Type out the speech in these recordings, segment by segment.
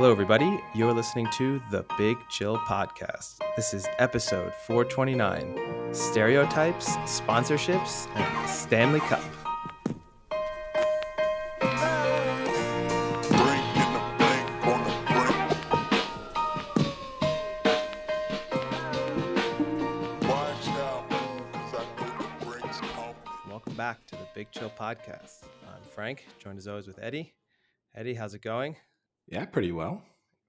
Hello, everybody. You're listening to the Big Chill Podcast. This is episode 429 Stereotypes, Sponsorships, and Stanley Cup. Welcome back to the Big Chill Podcast. I'm Frank, joined as always with Eddie. Eddie, how's it going? Yeah, pretty well.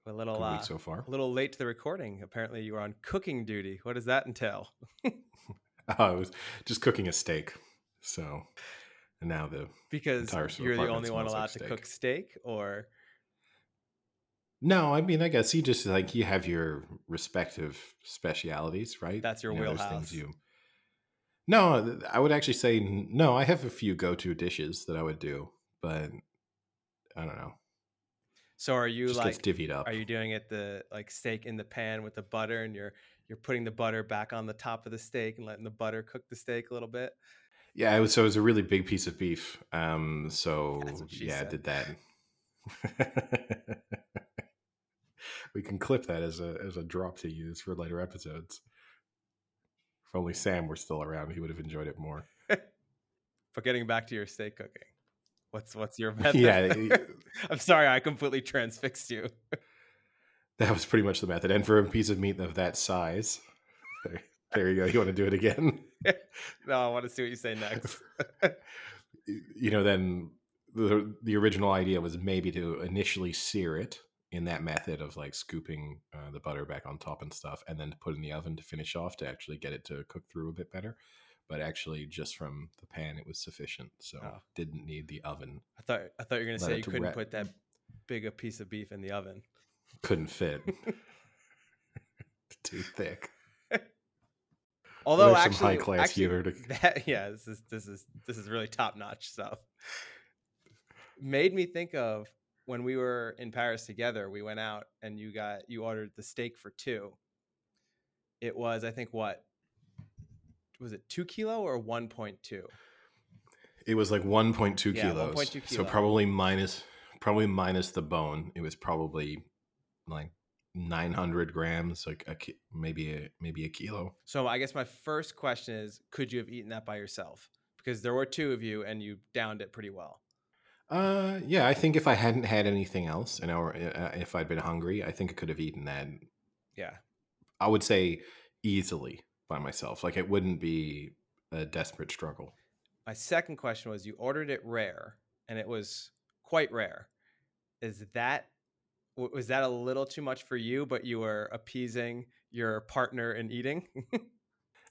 A little Good uh, so far. a little late to the recording. Apparently, you were on cooking duty. What does that entail? Oh, I was just cooking a steak. So, and now the Because you're the only one smells like allowed to steak. cook steak, or no, I mean, I guess you just like you have your respective specialities, right? That's your You know, wheelhouse. you. No, I would actually say no. I have a few go-to dishes that I would do, but I don't know. So are you just like divvied up. are you doing it the like steak in the pan with the butter, and you're you're putting the butter back on the top of the steak and letting the butter cook the steak a little bit? Yeah, it was, so it was a really big piece of beef. Um, so That's what she yeah, I did that. we can clip that as a as a drop to use for later episodes. If only Sam were still around, he would have enjoyed it more. But getting back to your steak cooking, what's what's your method? Yeah, I'm sorry, I completely transfixed you. That was pretty much the method. And for a piece of meat of that size, there, there you go. You want to do it again? no, I want to see what you say next. you know, then the the original idea was maybe to initially sear it in that method of like scooping uh, the butter back on top and stuff, and then to put it in the oven to finish off to actually get it to cook through a bit better. But actually, just from the pan, it was sufficient, so Oh. didn't need the oven. I thought I thought you were gonna say you couldn't wrap. put that big a piece of beef in the oven. Couldn't fit. Too thick. Although There's some high-class actually, humor to- that, yeah, this is this is this is really top notch stuff. Made me think of when we were in Paris together. We went out and you got you ordered the steak for two. It was I think what was it two kilo or one point two? It was like 1.2 Yeah, kilos. 1.2 So probably minus probably minus the bone. It was probably like 900 grams, like a ki- maybe a maybe a kilo. So I guess my first question is, could you have eaten that by yourself? Because there were two of you and you downed it pretty well. Uh, yeah, I think if I hadn't had anything else, and or uh, if I'd been hungry, I think I could have eaten that. Yeah. I would say easily by myself. Like it wouldn't be a desperate struggle. My second question was you ordered it rare and it was quite rare. Is that was that a little too much for you but you were appeasing your partner in eating?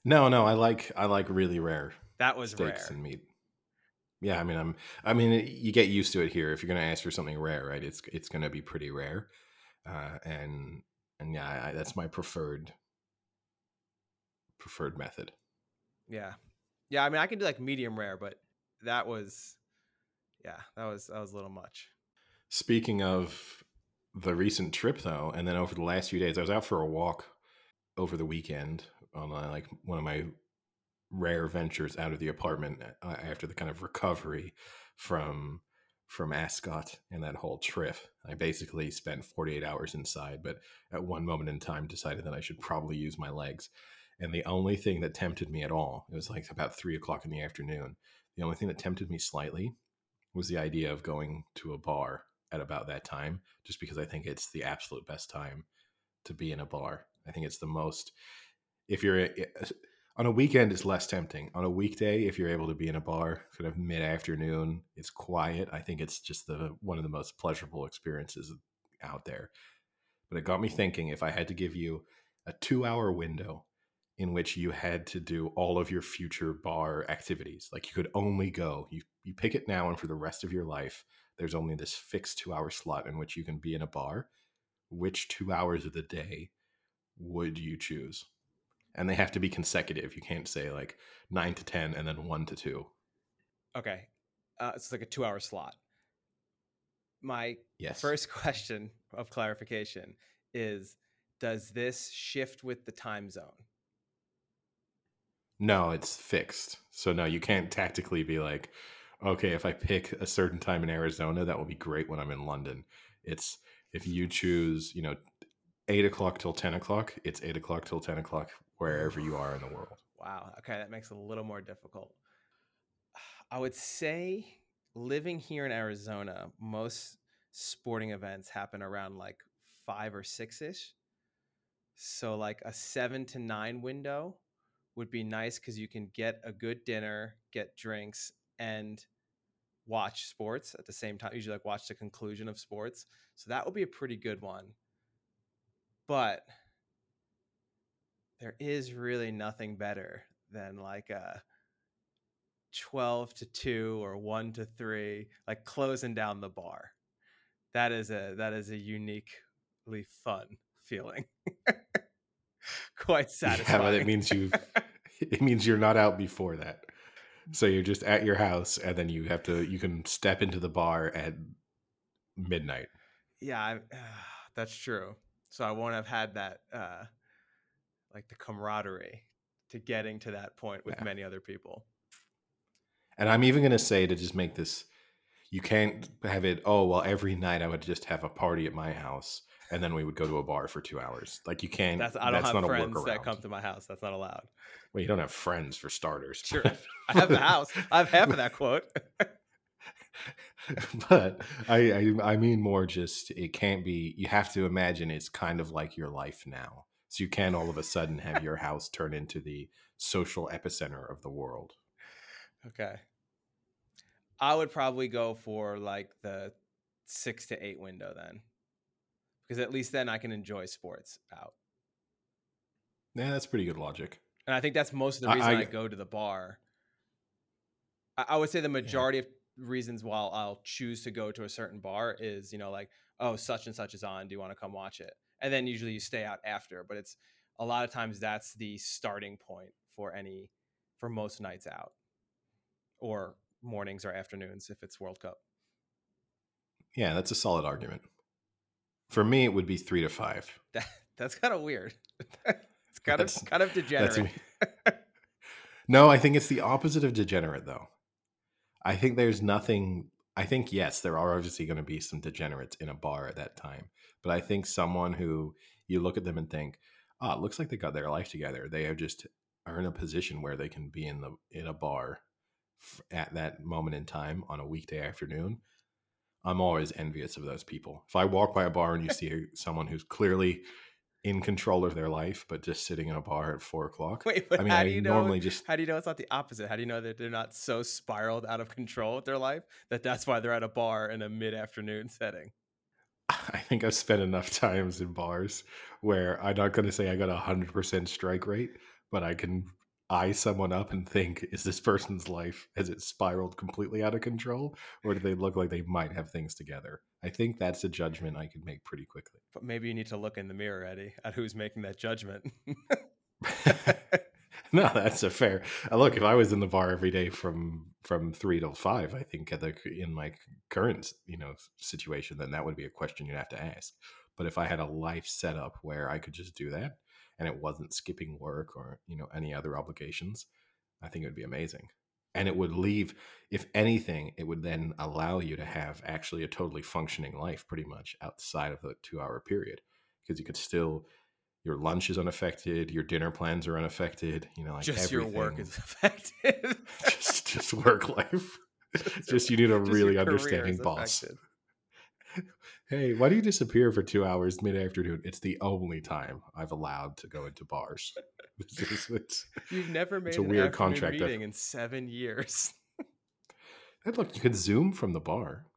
No, no, I like I like really rare that was steaks rare. and meat. Yeah, I mean, I'm. I mean, you get used to it here. If you're going to ask for something rare, right? It's it's going to be pretty rare, uh, and and yeah, I, that's my preferred preferred method. Yeah. Yeah, I mean I can do like medium rare but that was yeah, that was that was a little much. Speaking of the recent trip, though, and then over the last few days, I was out for a walk over the weekend on like one of my rare ventures out of the apartment uh, after the kind of recovery from from Ascot and that whole trip. I basically spent 48 hours inside, but at one moment in time decided that I should probably use my legs. And the only thing that tempted me at all, it was like about three o'clock in the afternoon. The only thing that tempted me slightly was the idea of going to a bar at about that time, just because I think it's the absolute best time to be in a bar. I think it's the most, if you're eh, eh, on a weekend, it's less tempting. On a weekday, if you're able to be in a bar kind of mid afternoon, it's quiet. I think it's just the one of the most pleasurable experiences out there. But it got me thinking if I had to give you a two hour window in which you had to do all of your future bar activities. Like you could only go, you, you pick it now, and for the rest of your life, there's only this fixed two hour slot in which you can be in a bar. Which two hours of the day would you choose? And they have to be consecutive. You can't say like nine to 10 and then one to two. Okay. Uh, it's like a 2-hour slot. My Yes. First question of clarification is Does this shift with the time zone? No, it's fixed. So no, you can't tactically be like, okay, if I pick a certain time in Arizona, that will be great when I'm in London. It's If you choose, you know, eight o'clock till ten o'clock, it's eight o'clock till ten o'clock wherever you are in the world. Wow. Okay, that makes it a little more difficult. I would say living here in Arizona, most sporting events happen around like five or six ish. So like a seven to nine window would be nice because you can get a good dinner, get drinks, and watch sports at the same time. Usually like watch the conclusion of sports. So that would be a pretty good one. But there is really nothing better than like a 12 to 2 or 1 to 3 like closing down the bar that is a that is a uniquely fun feeling quite satisfying Yeah, but it means you it means you're not out before that. So you're just at your house and then you have to you can step into the bar at midnight. yeah I, that's true so i won't have had that uh like the camaraderie to getting to that point with Yeah. many other people And I'm even going to say to just make this you can't have it oh well every night I would just have a party at my house and then we would go to a bar for 2 hours. Like you can't that's i don't that's have not a friends that come to my house that's not allowed Well, you don't have friends for starters. Sure. i have the house i have half of that quote but I, I I mean more just it can't be you have to imagine it's kind of like your life now. So you can't all of a sudden have your house turn into the social epicenter of the world. Okay. I would probably go for like the six to eight window then. Because at least then I can enjoy sports out. Yeah, that's pretty good logic. And I think that's most of the reason I, I- go to the bar. I, I would say the majority of reasons why I'll choose to go to a certain bar is, you know, like, oh, such and such is on. Do you want to come watch it? And then usually you stay out after. But it's a lot of times that's the starting point for any, for most nights out or mornings or afternoons if it's World Cup. Yeah, that's a solid argument. For me, it would be three to five. That, that's kind of weird. it's kind of kind of That's degenerate. no, I think it's the opposite of degenerate, though. I think there's nothing. I think yes, there are obviously going to be some degenerates in a bar at that time, but I think someone who you look at them and think, "Ah, it looks like they got their life together. They have just are in a position where they can be in the in a bar f- at that moment in time on a weekday afternoon." I'm always envious of those people. If I walk by a bar and you see someone who's clearly in control of their life, but just sitting in a bar at four o'clock, Wait, but I mean, how do you know? normally just How do you know it's not the opposite? How do you know that they're not so spiraled out of control with their life that that's why they're at a bar in a mid-afternoon setting? I think I've spent enough times in bars where I'm not going to say I got a hundred percent strike rate, but I can eye someone up and think, is this person's life has it spiraled completely out of control, or do they look like they might have things together? I think that's a judgment I could make pretty quickly. But maybe you need to look in the mirror, Eddie, at who's making that judgment. no, that's a fair uh, look. If I was in the bar every day from from three till five, I think at the, in my current you know situation, then that would be a question you'd have to ask. But if I had a life set up where I could just do that, and it wasn't skipping work or you know any other obligations, I think it would be amazing. And it would leave, if anything, it would then allow you to have actually a totally functioning life, pretty much outside of the two-hour period, because you could still your lunch is unaffected, your dinner plans are unaffected, you know, like Just your work is affected. just just work life. just you need a really understanding boss. affected. Hey, why do you disappear for two hours mid afternoon? It's the only time I've allowed to go into bars. It's it's- You've never made It's a weird contract meeting in seven years. Hey, look, you could zoom from the bar.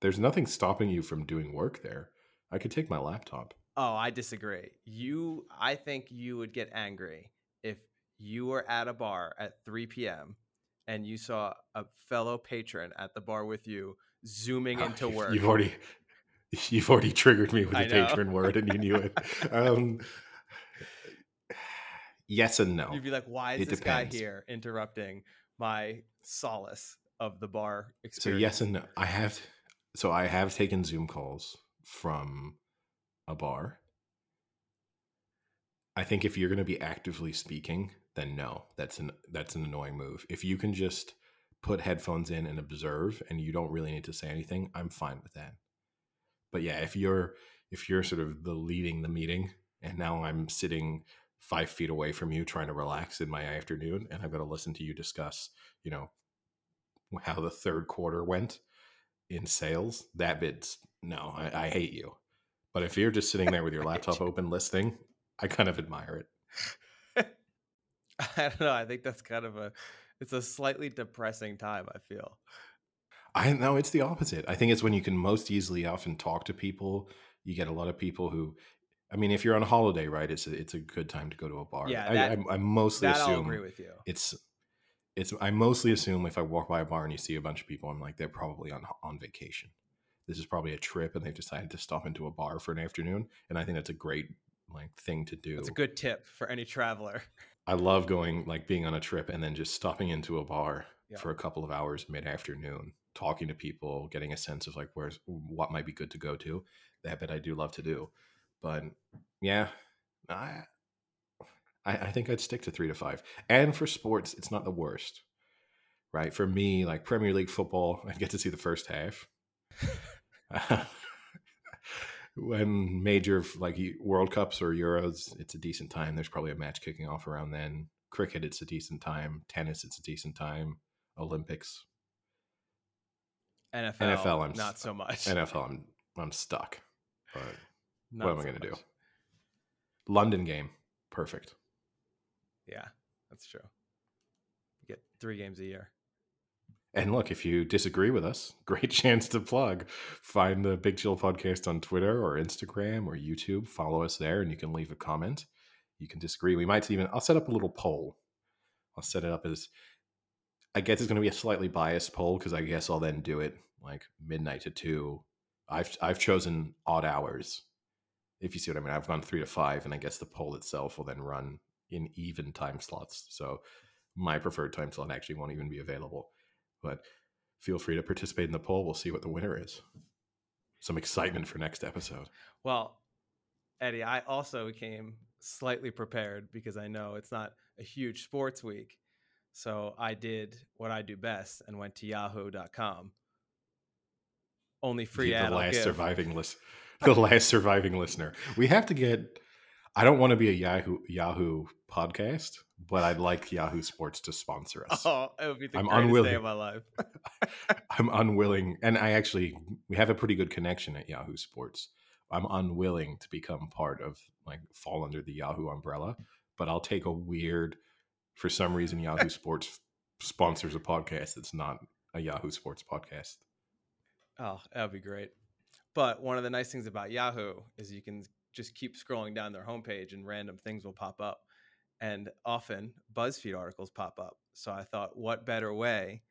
There's nothing stopping you from doing work there. I could take my laptop. Oh, I disagree. You, I think you would get angry if you were at a bar at 3 p.m. and you saw a fellow patron at the bar with you zooming Oh, into work. You've already you've already triggered me with the patron word and you knew it. Um, yes and no. You'd be like, "Why is It this guy depends. here interrupting my solace of the bar experience?" So yes and no. I have so I have taken Zoom calls from a bar. I think if you're going to be actively speaking, then no, that's an that's an annoying move. If you can just put headphones in and observe and you don't really need to say anything, I'm fine with that. But yeah, if you're if you're sort of the leading the meeting, and now I'm sitting five feet away from you trying to relax in my afternoon, and I've got to listen to you discuss, you know, how the third quarter went in sales, that bit's no, I, I hate you. But if you're just sitting there with your laptop open listening, I kind of admire it. I don't know. I think that's kind of a it's a slightly depressing time, I feel. I know it's the opposite. I think it's when you can most easily often talk to people. You get a lot of people who I mean, if you're on a holiday, right, it's a, it's a good time to go to a bar. Yeah, that, I, I, I, mostly that assume I'll agree with you. It's it's I mostly assume if I walk by a bar and you see a bunch of people, I'm like they're probably on on vacation. This is probably a trip, and they've decided to stop into a bar for an afternoon. And I think that's a great like thing to do. It's a good tip for any traveler. I love going like being on a trip and then just stopping into a bar yeah. for a couple of hours mid afternoon, talking to people, getting a sense of like where's what might be good to go to. That bit I do love to do, but yeah, I I, think I'd stick to three to five. And for sports, it's not the worst, right? For me, like Premier League football, I get to see the first half. when major like World Cups or Euros, it's a decent time. There's probably a match kicking off around then. Cricket, it's a decent time. Tennis, it's a decent time. Olympics, NFL, NFL, I'm not so much. NFL, I'm I'm stuck. But what am so I going to do? London game, perfect. Yeah, that's true. You get three games a year. And look, if you disagree with us, great chance to plug. Find the Big Chill podcast on Twitter or Instagram or YouTube. Follow us there and you can leave a comment. You can disagree. We might even, I'll set up a little poll. I'll set it up as, I guess it's going to be a slightly biased poll because I guess I'll then do it like midnight to two. I've, I've chosen odd hours. If you see what I mean, I've gone three to five, and I guess the poll itself will then run in even time slots. So my preferred time slot actually won't even be available. But feel free to participate in the poll. We'll see what the winner is. Some excitement for next episode. Well, Eddie, I also came slightly prepared because I know it's not a huge sports week. So I did what I do best and went to yahoo.com. Only free ad. The last surviving list, the last surviving listener. We have to get I don't want to be a Yahoo Yahoo podcast, but I'd like Yahoo Sports to sponsor us. Oh, it would be the I'm unwilling. day of my life. I'm unwilling, and I actually we have a pretty good connection at Yahoo Sports. I'm unwilling to become part of like fall under the Yahoo umbrella, but I'll take a weird. For some reason, Yahoo Sports sponsors a podcast that's not a Yahoo Sports podcast. Oh, that'd be great. But one of the nice things about Yahoo is you can just keep scrolling down their homepage and random things will pop up. And often BuzzFeed articles pop up. So I thought, what better way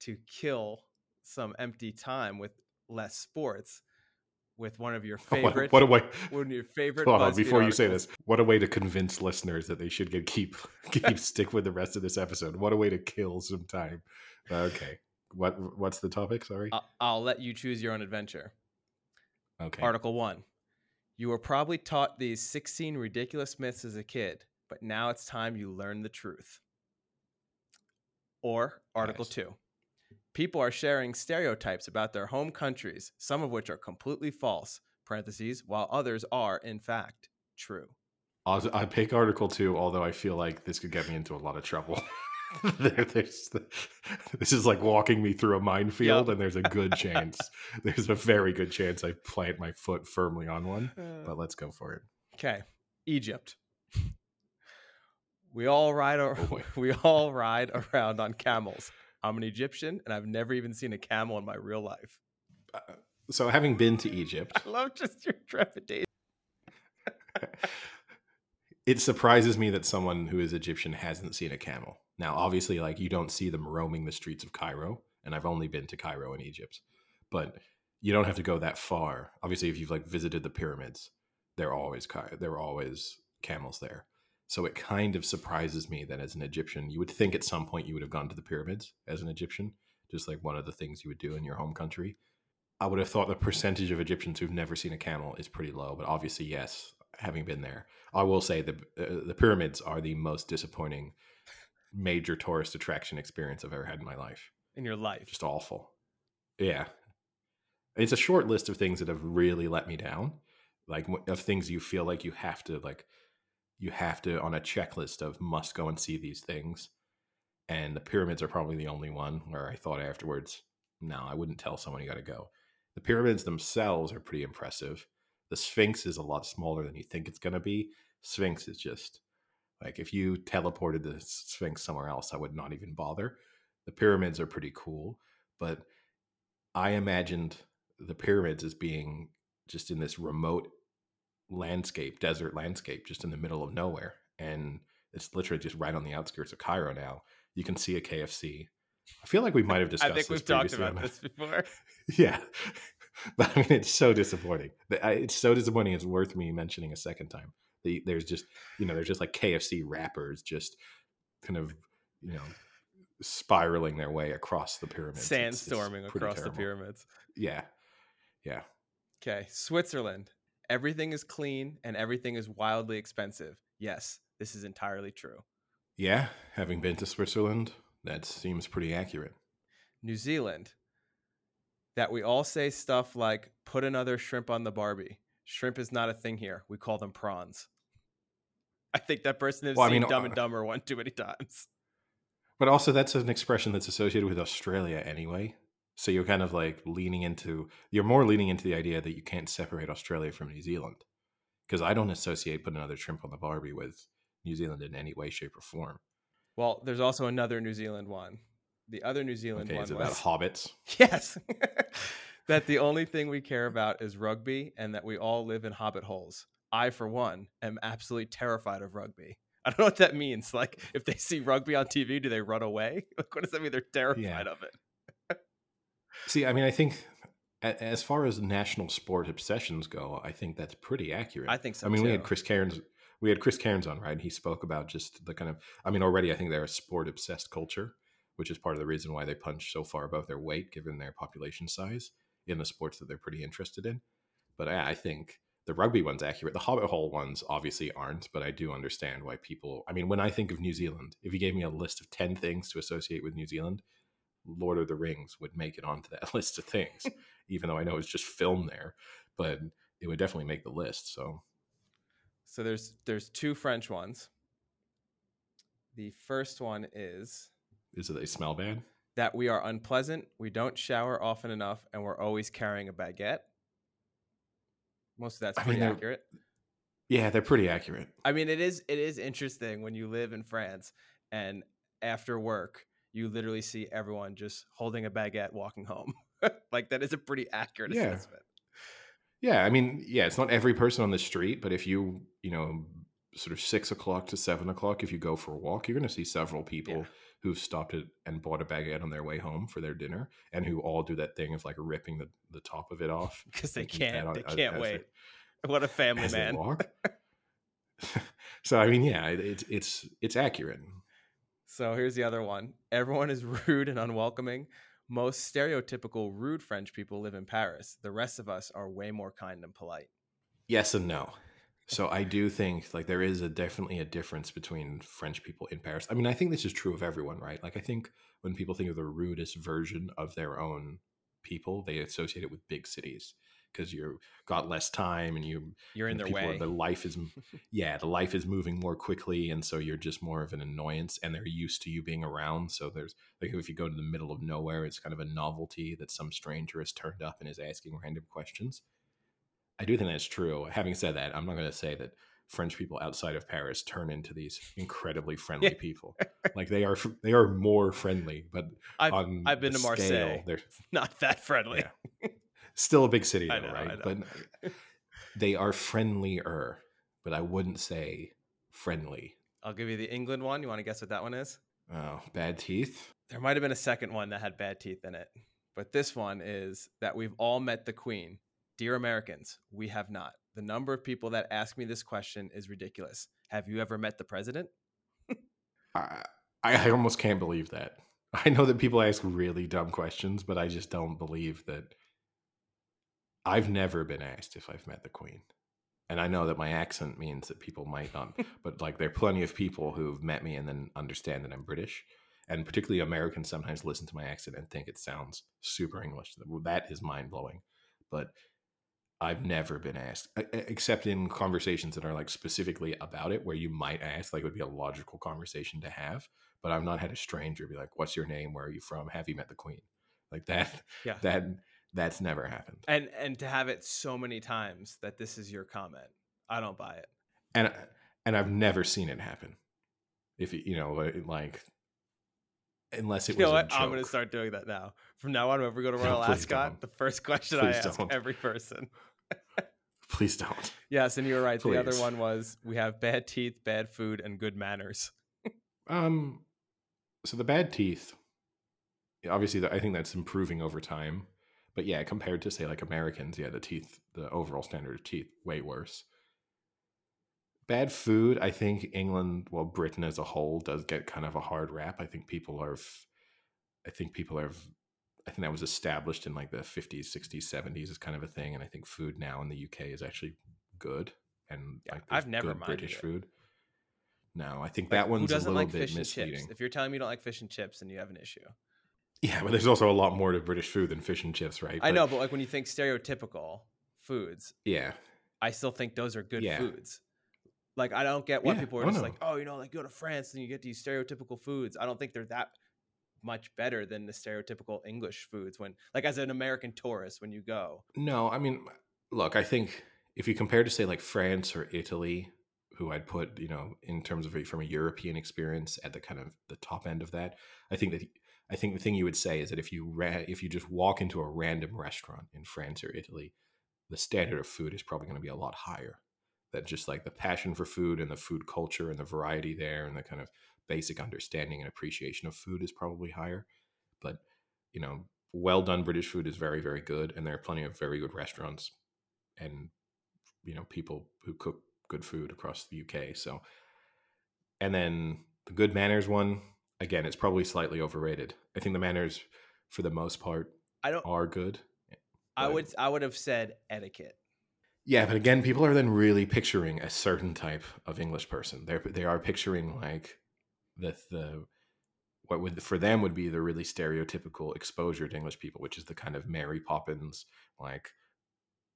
to kill some empty time with less sports with one of your favorite what, what a way one of your favorite hold on, before articles. you say this what a way to convince listeners that they should get keep keep stick with the rest of this episode what a way to kill some time okay what what's the topic sorry I'll, I'll let you choose your own adventure okay article one you were probably taught these 16 ridiculous myths as a kid, but now it's time you learn the truth. Or Article nice. 2. People are sharing stereotypes about their home countries, some of which are completely false, parentheses, while others are, in fact, true. I pick Article 2, although I feel like this could get me into a lot of trouble. there, there's this is like walking me through a minefield, yep. and there's a good chance, there's a very good chance I plant my foot firmly on one. Uh. But let's go for it. Okay, Egypt. We all ride. Ar- oh we all ride around on camels. I'm an Egyptian, and I've never even seen a camel in my real life. Uh, so, having been to Egypt, I love just your trepidation. it surprises me that someone who is Egyptian hasn't seen a camel. Now, obviously, like you don't see them roaming the streets of Cairo, and I've only been to Cairo in Egypt, but you don't have to go that far. Obviously, if you've like visited the pyramids, there are always there are always camels there. So it kind of surprises me that as an Egyptian, you would think at some point you would have gone to the pyramids as an Egyptian, just like one of the things you would do in your home country. I would have thought the percentage of Egyptians who've never seen a camel is pretty low, but obviously, yes, having been there, I will say the uh, the pyramids are the most disappointing major tourist attraction experience I've ever had in my life. In your life, just awful. Yeah, It's a short list of things that have really let me down, like of things you feel like you have to like you have to on a checklist of must go and see these things. And the pyramids are probably the only one where I thought afterwards, no, I wouldn't tell someone you got to go. The pyramids themselves are pretty impressive. The Sphinx is a lot smaller than you think it's going to be. Sphinx is just like if you teleported the Sphinx somewhere else, I would not even bother. The pyramids are pretty cool, but I imagined the pyramids as being just in this remote landscape, desert landscape, just in the middle of nowhere. And it's literally just right on the outskirts of Cairo now. You can see a KFC. I feel like we might have discussed. I think we've talked about this before. yeah, but I mean, it's so disappointing. It's so disappointing. It's worth me mentioning a second time. There's just you know, there's just like KFC wrappers, just kind of you know, spiraling their way across the pyramids, sandstorming across terrible. the pyramids. Yeah, yeah. Okay, Switzerland. Everything is clean and everything is wildly expensive. Yes, this is entirely true. Yeah, having been to Switzerland, that seems pretty accurate. New Zealand that we all say stuff like put another shrimp on the Barbie. Shrimp is not a thing here. We call them prawns. I think that person has well, seen I mean, Dumb and uh, Dumber one too many times. But also, that's an expression that's associated with Australia anyway. So you're kind of like leaning into, you're more leaning into the idea that you can't separate Australia from New Zealand. Because I don't associate put another shrimp on the Barbie with New Zealand in any way, shape, or form. Well, there's also another New Zealand one the other New Zealand okay, one is about was, hobbits. Yes, that the only thing we care about is rugby, and that we all live in hobbit holes. I, for one, am absolutely terrified of rugby. I don't know what that means. Like, if they see rugby on TV, do they run away? Like, what does that mean? They're terrified yeah. of it. See, I mean, I think as far as national sport obsessions go, I think that's pretty accurate. I think so. I mean, too. we had Chris Cairns. We had Chris Cairns on, right? And he spoke about just the kind of. I mean, already, I think they're a sport obsessed culture, which is part of the reason why they punch so far above their weight given their population size in the sports that they're pretty interested in. But I, I think the rugby one's accurate. The Hobbit Hole ones obviously aren't, but I do understand why people. I mean, when I think of New Zealand, if you gave me a list of 10 things to associate with New Zealand, Lord of the Rings would make it onto that list of things, even though I know it's just filmed there, but it would definitely make the list. So, so there's there's two French ones. The first one is is it they smell bad? That we are unpleasant, we don't shower often enough, and we're always carrying a baguette. Most of that's pretty I mean, accurate. Yeah, they're pretty accurate. I mean, it is it is interesting when you live in France and after work you literally see everyone just holding a baguette walking home. like that is a pretty accurate yeah. assessment. Yeah, I mean, yeah, it's not every person on the street, but if you, you know, sort of six o'clock to seven o'clock, if you go for a walk, you're going to see several people yeah who've stopped it and bought a baguette on their way home for their dinner, and who all do that thing of like ripping the, the top of it off because they can't they uh, can't wait. what a family man! so I mean, yeah, it's it's it's accurate. So here's the other one. Everyone is rude and unwelcoming. Most stereotypical rude French people live in Paris. The rest of us are way more kind and polite. Yes and no. So I do think like there is a definitely a difference between French people in Paris. I mean, I think this is true of everyone, right? Like I think when people think of the rudest version of their own people, they associate it with big cities because you've got less time and you you're in their way. Are, the life is yeah, the life is moving more quickly, and so you're just more of an annoyance, and they're used to you being around. So there's like if you go to the middle of nowhere, it's kind of a novelty that some stranger has turned up and is asking random questions. I do think that's true. Having said that, I'm not going to say that French people outside of Paris turn into these incredibly friendly people. like they are, they are more friendly. But I've, I've been to Marseille. Scale, they're not that friendly. Yeah. Still a big city, though, know, right? But they are friendlier. But I wouldn't say friendly. I'll give you the England one. You want to guess what that one is? Oh, bad teeth. There might have been a second one that had bad teeth in it, but this one is that we've all met the Queen Dear Americans, we have not. The number of people that ask me this question is ridiculous. Have you ever met the president? I, I almost can't believe that. I know that people ask really dumb questions, but I just don't believe that. I've never been asked if I've met the queen. And I know that my accent means that people might not, but like there are plenty of people who've met me and then understand that I'm British. And particularly Americans sometimes listen to my accent and think it sounds super English. That is mind blowing but I've never been asked, except in conversations that are like specifically about it, where you might ask, like, it would be a logical conversation to have. But I've not had a stranger be like, "What's your name? Where are you from? Have you met the Queen?" Like that. Yeah. That that's never happened. and and to have it so many times that this is your comment, I don't buy it. and and I've never seen it happen. If you you know like, unless it you was a what? I'm going to start doing that now. From now on, whenever we go to No, Royal please Ascot, don't. the first question Please I ask don't. every person. Please don't. Yes, and you were right. The other one was we have bad teeth, bad food, and good manners. Um, so the bad teeth, obviously, I think that's improving over time. But yeah, compared to say like Americans, yeah, the teeth, the overall standard of teeth, way worse. Bad food, I think England, well, Britain as a whole does get kind of a hard rap. I think people are, I think people are, I think that was established in like the 50s, 60s, 70s as kind of a thing. And I think food now in the UK is actually good. And like I've never good British it. food. No, I think Like, that one's a little like bit fish and misleading. chips? If you're telling me you don't like fish and chips, then you have an issue. Yeah, but there's also a lot more to British food than fish and chips, right? I But know, but like when you think stereotypical foods, yeah, I still think those are good Yeah. foods. Like I don't get why Yeah. people are just no. like, oh, you know, like go to France and you get these stereotypical foods. I don't think they're that much better than the stereotypical English foods when like as an American tourist when you go. no, I mean, look, I think if you compare to say like France or Italy, who I'd put, you know, in terms of from a European experience at the kind of the top end of that, I think that I think the thing you would say is that if you ra- if you just walk into a random restaurant in France or Italy, the standard of food is probably going to be a lot higher. That just like the passion for food and the food culture and the variety there and the kind of basic understanding and appreciation of food is probably higher. But you know, well done British food is very very good, and there are plenty of very good restaurants and you know people who cook good food across the UK. So, and then the good manners one again, it's probably slightly overrated. I think the manners for the most part I don't are good. I would I would have said etiquette. Yeah, but again, people are then really picturing a certain type of English person. They're they are picturing like the the what would for them would be the really stereotypical exposure to English people, which is the kind of Mary Poppins like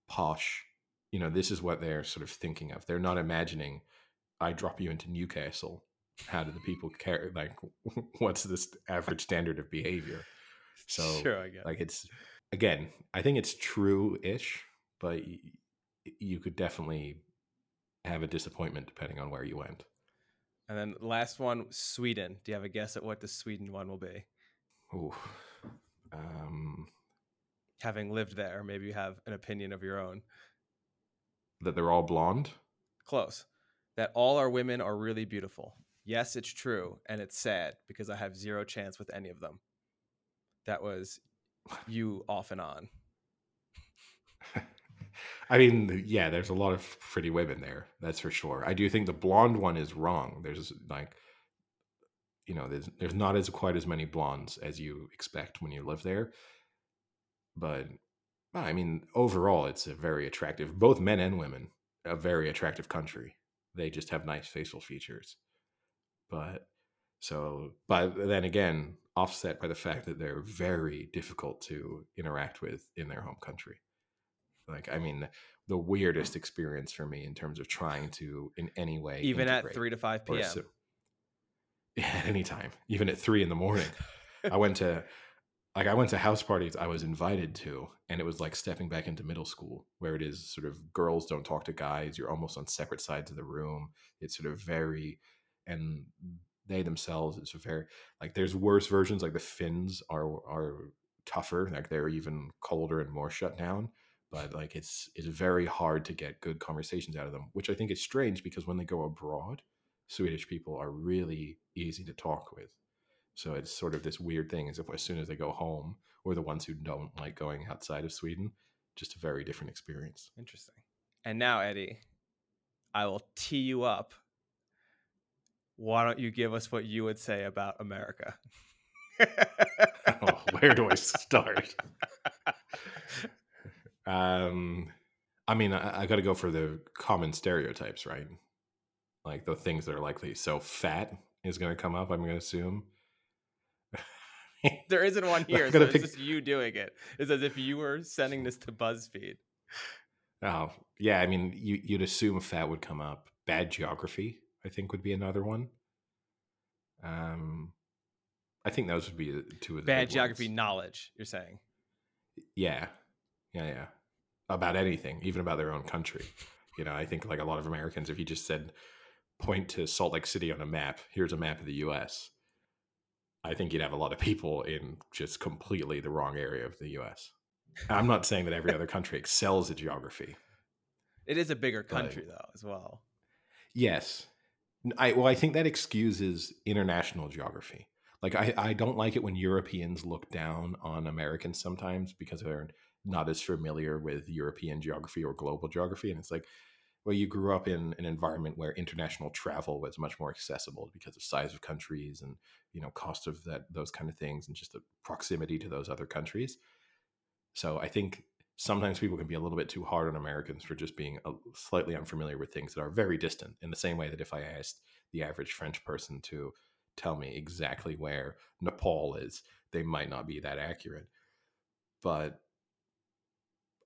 posh. You know, this is what they're sort of thinking of. They're not imagining I drop you into Newcastle. How do the people care? Like, what's this average standard of behavior? So, sure, I get. like it's again i think it's true-ish but y- y- you could definitely have a disappointment depending on where you went And then last one, Sweden. Do you have a guess at what the Sweden one will be? Ooh. Um, Having lived there, maybe you have an opinion of your own. that they're all blonde Close. That all our women are really beautiful. Yes, it's true, and it's sad because I have zero chance with any of them. That was you off and on. i mean yeah there's a lot of pretty women there that's for sure. I do think the blonde one is wrong. There's like you know there's there's not as quite as many blondes as you expect when you live there. But i mean overall it's a very attractive both men and women a very attractive country. They just have nice facial features but so but then again offset by the fact that they're very difficult to interact with in their home country like i mean the weirdest experience for me in terms of trying to in any way Even at 3 to 5 p.m. si- yeah, anytime, even at three in the morning. I went to like I went to house parties I was invited to, and it was like stepping back into middle school, where it is sort of girls don't talk to guys. You're almost on separate sides of the room. It's sort of very, and they themselves it's a very like there's worse versions. Like the Finns are are tougher. Like they're even colder and more shut down. But like it's it's very hard to get good conversations out of them, which I think is strange because when they go abroad, Swedish people are really easy to talk with. So it's sort of this weird thing as if as soon as they go home, or the ones who don't like going outside of Sweden, just a very different experience. Interesting. And now, Eddie, I will tee you up. Why don't you give us what you would say about America? oh, where do I start? um, I mean, I, I got to go for the common stereotypes, right? Like the things that are likely. So fat is going to come up. I'm going to assume. there isn't one here, so gonna it's just you doing it. It's as if you were sending this to BuzzFeed. Oh, yeah. I mean, you, you'd assume fat would come up. Bad geography, I think, would be another one. Um, I think those would be the two of the Bad geography ones. knowledge, you're saying. Yeah, yeah, yeah. About anything, even about their own country. You know, I think like a lot of Americans, if you just said, point to Salt Lake City on a map, here's a map of the U.S. I think you'd have a lot of people in just completely the wrong area of the U.S. I'm not saying that every other country excels at geography. It is a bigger But- country though, as well. Yes. I well, I think that excuses international geography. Like I, I don't like it when Europeans look down on Americans sometimes because they're not as familiar with European geography or global geography. And it's like, well, you grew up in an environment where international travel was much more accessible because of size of countries and you know cost of that those kind of things and just the proximity to those other countries. So I think sometimes people can be a little bit too hard on Americans for just being a, slightly unfamiliar with things that are very distant. In the same way that if I asked the average French person to tell me exactly where Nepal is, they might not be that accurate. But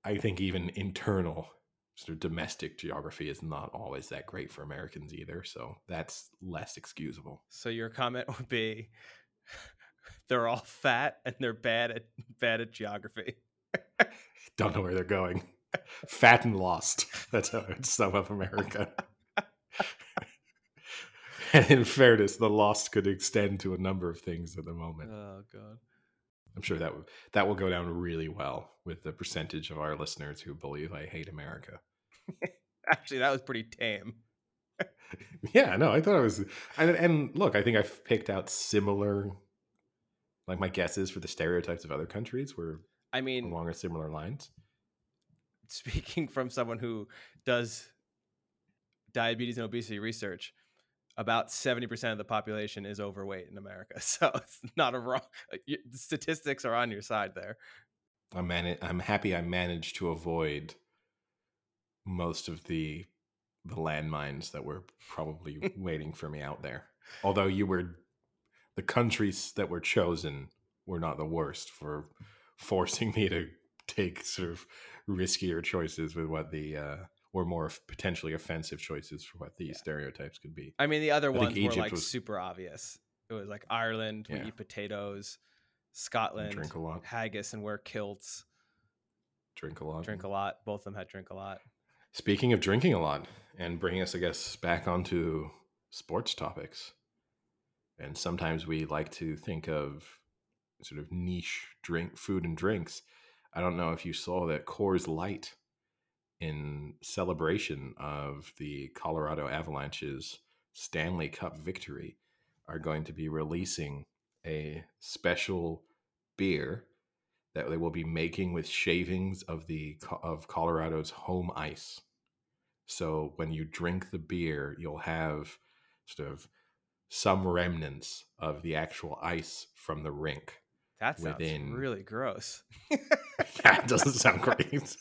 I think even internal sort of domestic geography is not always that great for Americans either. So that's less excusable. So your comment would be they're all fat and they're bad at bad at geography. Don't know where they're going. Fat and lost. That's how I'd sum up America. and in fairness, the lost could extend to a number of things at the moment. Oh god. I'm sure that w- that will go down really well with the percentage of our listeners who believe I hate America. Actually, that was pretty tame. Yeah, no, I thought I was. And, and look, I think I've picked out similar, like my guesses for the stereotypes of other countries were I mean, along a similar lines. speaking from someone who does diabetes and obesity research, about 70% of the population is overweight in America. So it's not a wrong uh, statistics are on your side there. I'm man- I'm happy I managed to avoid most of the the landmines that were probably waiting for me out there. Although you were the countries that were chosen were not the worst for forcing me to take sort of riskier choices with what the uh or more potentially offensive choices for what these Yeah. stereotypes could be. I mean, the other I ones were Egypt like was- super obvious. It was like Ireland, we Yeah. eat potatoes, Scotland, drink a lot, haggis and wear kilts, drink a lot. drink a lot. Both of them had drink a lot. Speaking of drinking a lot and bringing us, I guess, back onto sports topics. And sometimes we like to think of sort of niche drink, food and drinks. I don't know if you saw that Coors Light in celebration of the Colorado Avalanche's Stanley Cup victory are going to be releasing a special beer that they will be making with shavings of the of Colorado's home ice. So when you drink the beer, you'll have sort of some remnants of the actual ice from the rink. That sounds Within- really gross. yeah, it doesn't sound great.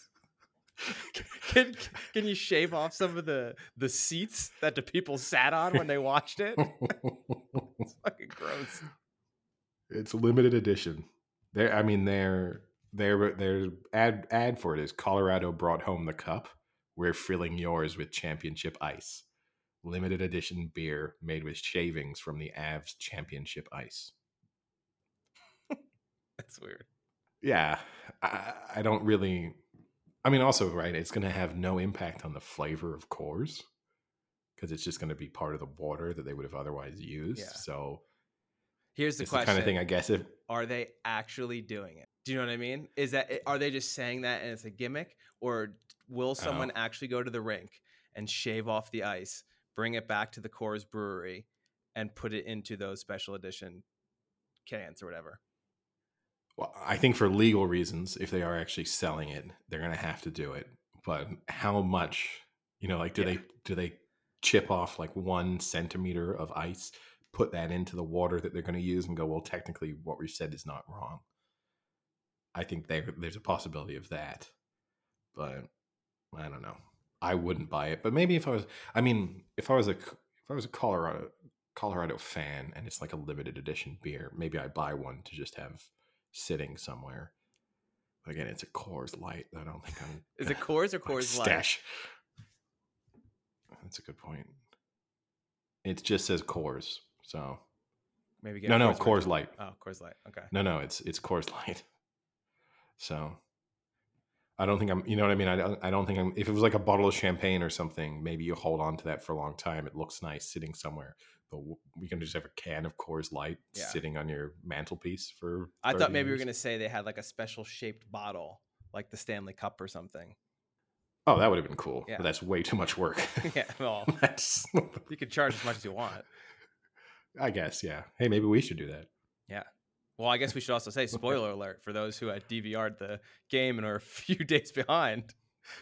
can can you shave off some of the the seats that the people sat on when they watched it? It's fucking gross. it's limited edition. There, I mean, their their their ad ad for it is Colorado brought home the cup. We're filling yours with championship ice. Limited edition beer made with shavings from the Avs championship ice. That's weird. Yeah, I, I don't really. I mean, also, right? It's going to have no impact on the flavor of Coors because it's just going to be part of the water that they would have otherwise used. Yeah. So Here's the it's the question: kind of thing, I guess, if Are they actually doing it? Do you know what I mean? Is that eh, are they just saying that and it's a gimmick, or will someone Oh. actually go to the rink and shave off the ice, bring it back to the Coors Brewery, and put it into those special edition cans or whatever? Well, I think for legal reasons, if they are actually selling it, they're going to have to do it. But how much, you know, like do Yeah. they do they chip off like one centimeter of ice, put that into the water that they're going to use, and go, well, technically, what we said is not wrong. I think there there's a possibility of that, but I don't know. I wouldn't buy it, but maybe if I was, I mean, if I was a if I was a Colorado Colorado fan and it's like a limited edition beer, maybe I buy one to just have sitting somewhere. Again, it's a Coors Light. I don't think I'm. Is it Coors or like, Coors Light? stash. That's a good point. It just says Coors, so Maybe get no, a no, Coors Coors. Light. Oh, Coors Light. Okay. No, no, it's it's Coors Light. So I don't think I'm. You know what I mean? I don't. I don't think I'm. If it was like a bottle of champagne or something, maybe you hold on to that for a long time. It looks nice sitting somewhere. But we can just have a can of Coors Light Yeah. sitting on your mantelpiece for. I thought maybe you were gonna say they had like a special shaped bottle, like the Stanley Cup or something. Oh, that would have been cool. Yeah. But that's way too much work. yeah. Well, that's. you could charge as much as you want. I guess. Yeah. Hey, maybe we should do that. Well, I guess we should also say spoiler alert for those who had DVR'd the game and are a few days behind.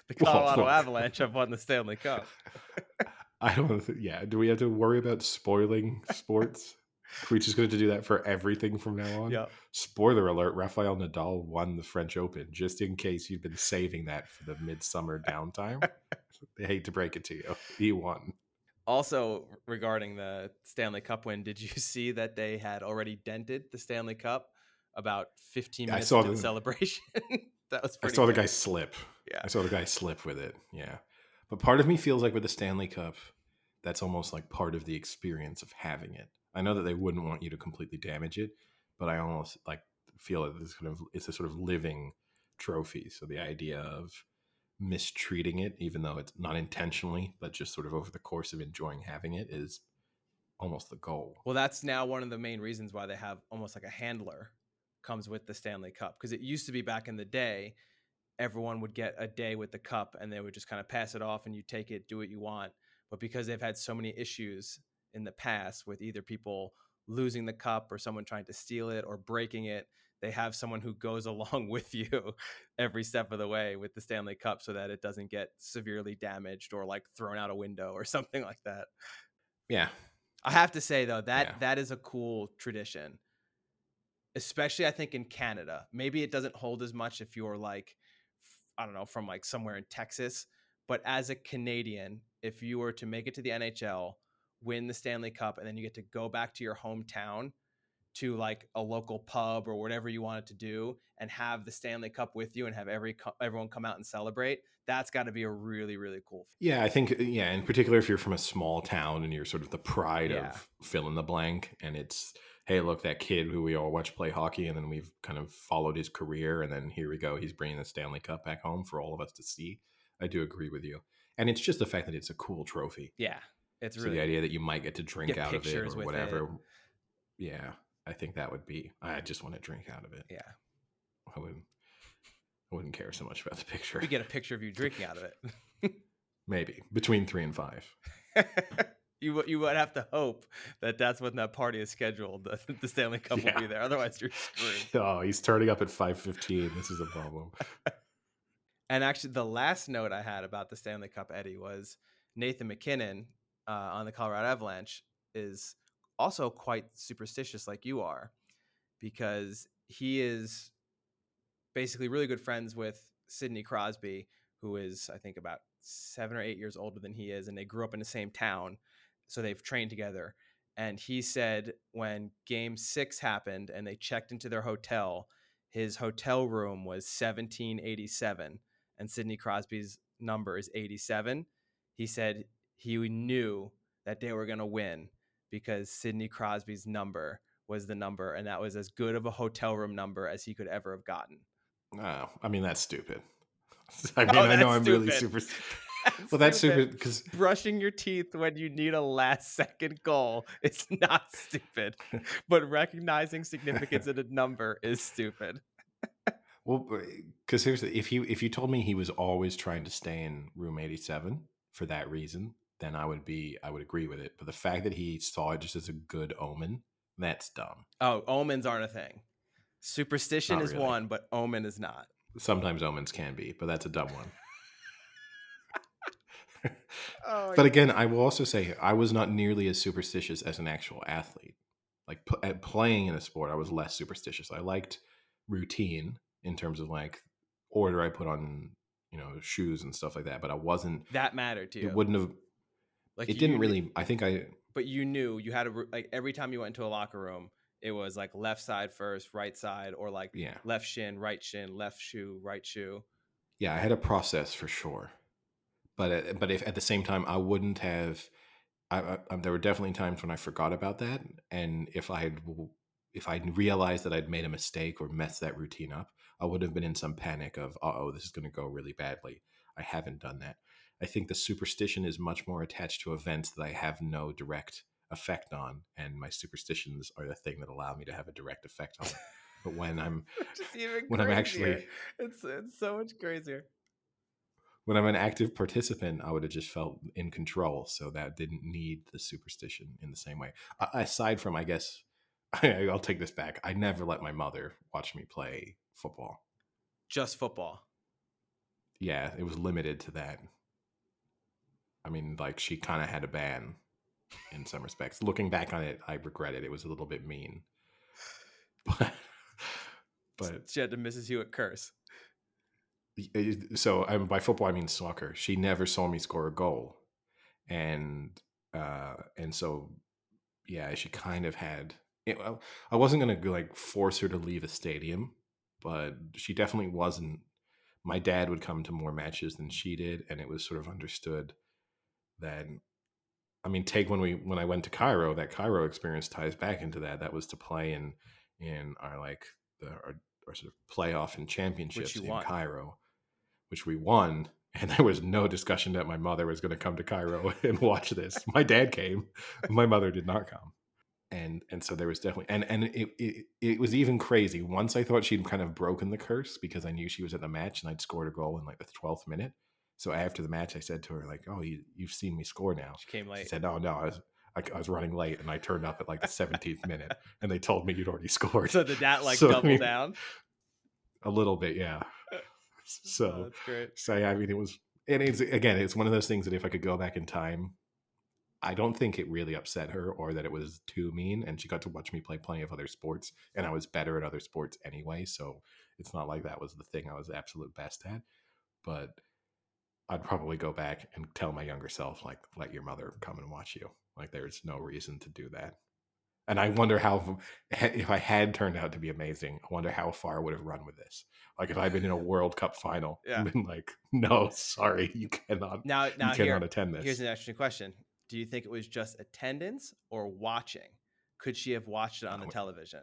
The Colorado look. Avalanche have won the Stanley Cup. I don't. know if- Yeah. Do we have to worry about spoiling sports? We just going to do that for everything from now on? Yeah. Spoiler alert: Rafael Nadal won the French Open. Just in case you've been saving that for the midsummer downtime, I hate to break it to you, he won. Also, regarding the Stanley Cup win, did you see that they had already dented the Stanley Cup about 15 I minutes saw into the celebration? that was I saw the guy slip. Yeah. I saw the guy slip with it. Yeah, but part of me feels like with the Stanley Cup, that's almost like part of the experience of having it. I know that they wouldn't want you to completely damage it, but I almost like feel that this kind of it's a sort of living trophy. So the idea of mistreating it, even though it's not intentionally, but just sort of over the course of enjoying having it, is almost the goal. Well, that's now one of the main reasons why they have almost like a handler comes with the Stanley Cup because it used to be back in the day, everyone would get a day with the cup and they would just kind of pass it off and you take it, do what you want. But because they've had so many issues in the past with either people losing the cup or someone trying to steal it or breaking it, they have someone who goes along with you every step of the way with the Stanley Cup so that it doesn't get severely damaged or like thrown out a window or something like that. Yeah, I have to say though that Yeah. that is a cool tradition, especially I think in Canada. Maybe it doesn't hold as much if you're like, I don't know, from like somewhere in Texas. But as a Canadian, if you were to make it to the NHL, win the Stanley Cup, and then you get to go back to your hometown to like a local pub or whatever you wanted to do, and have the Stanley Cup with you, and have every everyone come out and celebrate. That's got to be a really really cool. Thing. Yeah, I think uh, yeah, in particular if you're from a small town and you're sort of the pride Yeah. of fill in the blank and it's hey, look that kid who we all watch play hockey and then we've kind of followed his career and then here we go, he's bringing the Stanley Cup back home for all of us to see. I do agree with you. And it's just the fact that it's a cool trophy. Yeah, it's so the idea that you might get to drink Get out of it or whatever. it. Yeah, I think that would be I just want to drink out of it. yeah. I wouldn't I wouldn't care so much about the picture. We get a picture of you drinking out of it. Maybe between 3 and 5. you would you would have to hope that that's when that party is scheduled. The, the Stanley Cup Yeah. will be there. Otherwise, you're screwed. Oh, he's turning up at 5:15. This is a problem. And actually, the last note I had about the Stanley Cup, Eddie, was Nathan MacKinnon uh, on the Colorado Avalanche is also quite superstitious, like you are, because he is basically really good friends with Sidney Crosby, who is, I think, about seven or eight years older than he is, and they grew up in the same town, so they've trained together. And he said when Game Six happened and they checked into their hotel, his hotel room was 1787 and Sidney Crosby's number is 87. He said he knew that they were going to win because Sidney Crosby's number was the number, and that was as good of a hotel room number as he could ever have gotten. Oh, I mean that's stupid. I mean, Oh, I know I'm that's really super. stupid. Well, that's stupid because Brushing your teeth when you need a last second goal is not stupid, but recognizing significance in a number is stupid. well, because here's the, if you if you told me he was always trying to stay in room 87 for that reason, then I would be I would agree with it. But the fact that he saw it just as a good omen, that's dumb. Oh, omens aren't a thing. Superstition Not is really. one, but omen is not. Sometimes omens can be, but that's a dumb one. Oh, But again, I will also say I was not nearly as superstitious as an actual athlete. Like p- at playing in a sport, I was less superstitious. I liked routine in terms of like order I put on, you know, shoes and stuff like that. But I wasn't. that mattered to you. It wouldn't have. Like it didn't really. I think I but you knew you had to like every time you went into a locker room, it was like left side first, right side, or like Yeah. left shin, right shin, left shoe, right shoe. Yeah, I had a process for sure, but uh, but if at the same time I wouldn't have, I, I, um, there were definitely times when I forgot about that, and if I had if I realized that I'd made a mistake or messed that routine up, I would have been in some panic of, uh oh, this is going to go really badly. I haven't done that. I think the superstition is much more attached to events that I have no direct effect on, and my superstitions are the thing that allow me to have a direct effect on it. But when I'm when I'm actually it's it's so much crazier. when I'm an active participant, I would have just felt in control. So that didn't need the superstition in the same way. A- aside from, I guess, I'll take this back. I never let my mother watch me play football. Just football. Yeah, it was limited to that. I mean, like she kind of had a ban in some respects. Looking back on it, I regret it. It was a little bit mean. But, but She had the Mrs. Hewitt curse. so um, by football I mean soccer. She never saw me score a goal, and uh, and so yeah, she kind of had. It, well, I wasn't gonna like force her to leave a stadium, but she definitely wasn't. My dad would come to more matches than she did, and it was sort of understood that. I mean, take when we when I went to Cairo, that Cairo experience ties back into that. That was to play in in our like the our, our sort of playoff and championships in won. Cairo, which we won. And there was no discussion that my mother was going to come to Cairo and watch this. My dad came, my mother did not come, and and so there was definitely and and it it, it was even crazy. Once I thought she'd kind of broken the curse because I knew she was at the match and I'd scored a goal in like the twelfth minute. So after the match, I said to her like, "Oh, you you've seen me score now." She came late. She said, "No, no, I was I, I was running late and I turned up at like the seventeenth minute, and they told me you'd already scored." So did that like So, I double mean, down? A little bit, yeah. Oh, So, that's great. so yeah, I mean, it was, and it's again, it's one of those things that if I could go back in time, I don't think it really upset her or that it was too mean. And she got to watch me play plenty of other sports, and I was better at other sports anyway. So it's not like that was the thing I was absolute best at. But I'd probably go back and tell my younger self, like, let your mother come and watch you. Like, there's no reason to do that. And I wonder how, if I had turned out to be amazing, I wonder how far I would have run with this. Like, if I'd been in a World Cup final Yeah. and been like, no, sorry, you cannot, Now, now you cannot here, attend this. here's an interesting question: Do you think it was just attendance or watching? Could she have watched it on the Oh, television?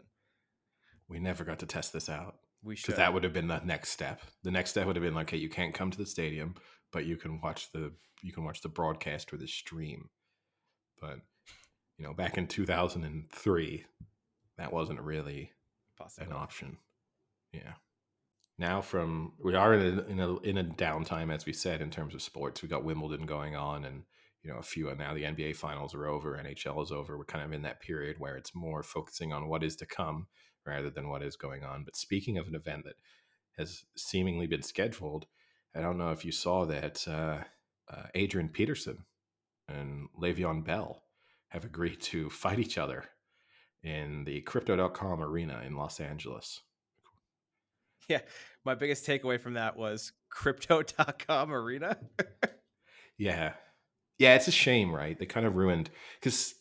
we never got to test this out We should. because that would have been the next step. The next step would have been like, okay, you can't come to the stadium, but you can watch the you can watch the broadcast or the stream. But you know, back in two thousand and three, that wasn't really an option. Yeah. Now from we are in a, in a in a downtime, as we said, in terms of sports. We got Wimbledon going on, and you know a few. And now the NBA finals are over, NHL is over. We're kind of in that period where it's more focusing on what is to come rather than what is going on. But speaking of an event that has seemingly been scheduled, I don't know if you saw that uh, uh, Adrian Peterson and Le'Veon Bell have agreed to fight each other in the Crypto.com arena in Los Angeles. Yeah, my biggest takeaway from that was crypto.com arena. Yeah. Yeah, it's a shame, right? They kind of ruined because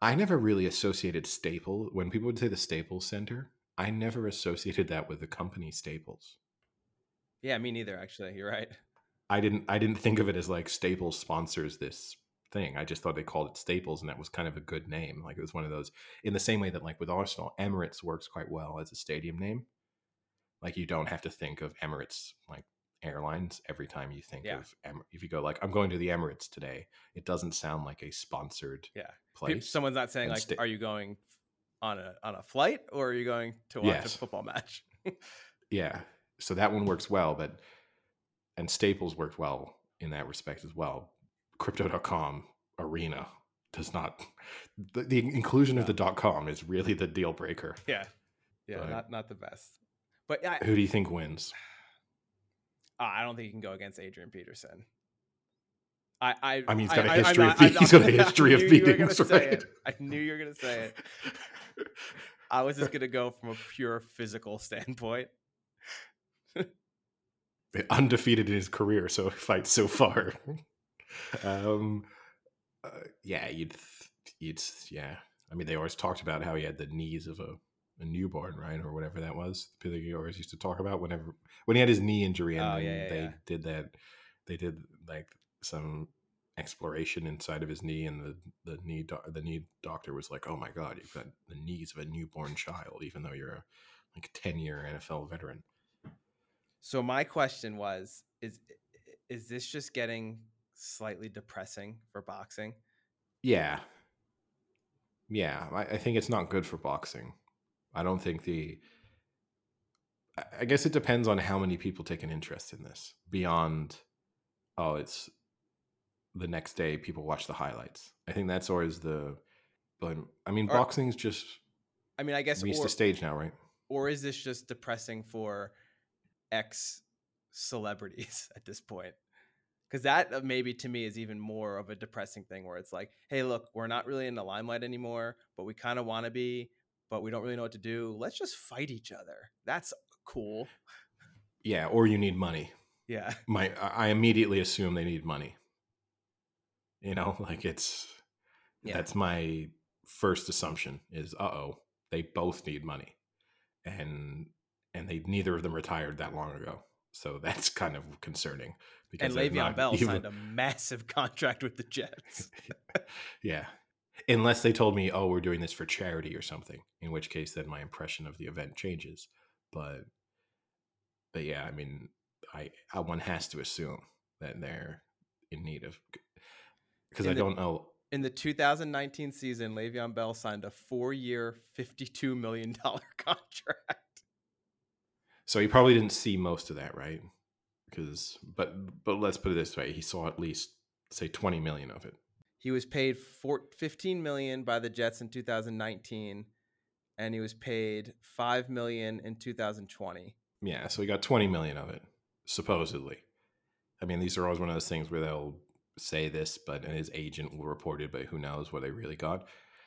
I never really associated Staple when people would say the Staples Center. I never associated that with the company Staples. yeah, me neither. Actually, you're right. I didn't. I didn't think of it as like Staples sponsors this thing. I just thought they called it Staples, and that was kind of a good name. Like it was one of those. In the same way that, like with Arsenal, Emirates works quite well as a stadium name. Like you don't have to think of Emirates like airlines every time you think Yeah. of if you go like I'm going to the Emirates today. It doesn't sound like a sponsored Yeah. Place. Someone's not saying and like, "Are you going on a on a flight or are you going to watch Yes. a football match?" Yeah. So that one works well, but and Staples worked well in that respect as well. Crypto.com arena does not the, the inclusion of the dot com is really the deal breaker. yeah, yeah, But- not not the best. But I, Who do you think wins? I don't think you can go against Adrian Peterson. I, I, I mean, he's got a I'm history not- of beat- I'm he's not- got a history of knew you were beating gonna us, say right? I knew you were gonna say it. I was just gonna go from a pure physical standpoint. Undefeated in his career, so fights so far. um, uh, yeah, you'd th- it's yeah. I mean, they always talked about how he had the knees of a, a newborn, right, or whatever that was. He always used to talk about whenever when he had his knee injury, and Oh, yeah, they yeah. did that. They did like some exploration inside of his knee, and the the knee doc, the knee doctor was like, "Oh my god, you've got the knees of a newborn child, even though you're a like ten year NFL veteran." So my question was: Is is this just getting slightly depressing for boxing? Yeah. Yeah. I, I think it's not good for boxing. I don't think the. I- guess it depends on how many people take an interest in this beyond, oh, it's the next day people watch the highlights. I think that's always the. But I mean, Or- boxing's just I mean, I guess, reached or, the stage now, right? or is this just depressing for ex celebrities at this point? Because that uh, maybe to me is even more of a depressing thing, where it's like, hey, look, we're not really in the limelight anymore, but we kind of want to be, but we don't really know what to do. Let's just fight each other. That's cool. Yeah. Or you need money. Yeah. My, I immediately assume they need money. You know, like it's Yeah. that's my first assumption is uh oh they both need money and and they neither of them retired that long ago so that's kind of concerning Because and Le'Veon Bell even- signed a massive contract with the Jets. yeah unless they told me oh we're doing this for charity or something in which case then my impression of the event changes but but yeah i mean i, I one has to assume that they're in need of because i the- don't know In the 2019 season, Le'Veon Bell signed a four-year, $52 million contract. So he probably didn't see most of that, right? Because, but but let's put it this way: he saw at least say twenty million of it. He was paid four, 15 million by the Jets in 2019, and he was paid five million in 2020. Yeah, so he got twenty million of it, supposedly. I mean, these are always one of those things where they'll say this, but and his agent will report it, but who knows what they really got?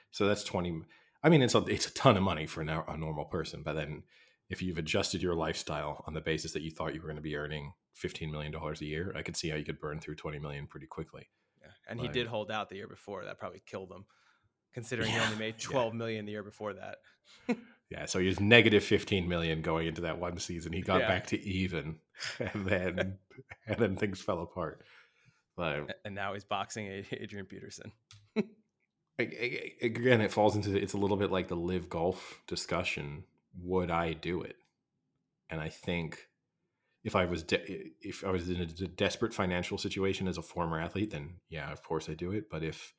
So that's twenty. I mean, it's a it's a ton of money for a, normal person, but then if you've adjusted your lifestyle on the basis that you thought you were going to be earning fifteen million dollars a year, I could see how you could burn through twenty million pretty quickly. Yeah. And he did hold out the year before. That probably killed him, considering he only made yeah. 12 million the year before that. Yeah, so he was negative 15 million going into that one season. He got Yeah. back to even, and then and then things fell apart. But And now he's boxing Adrian Peterson. again, it falls into it's a little bit like the LIV Golf discussion. Would I do it? And I think if I was de- if I was in a desperate financial situation as a former athlete, then yeah, of course I do it. But if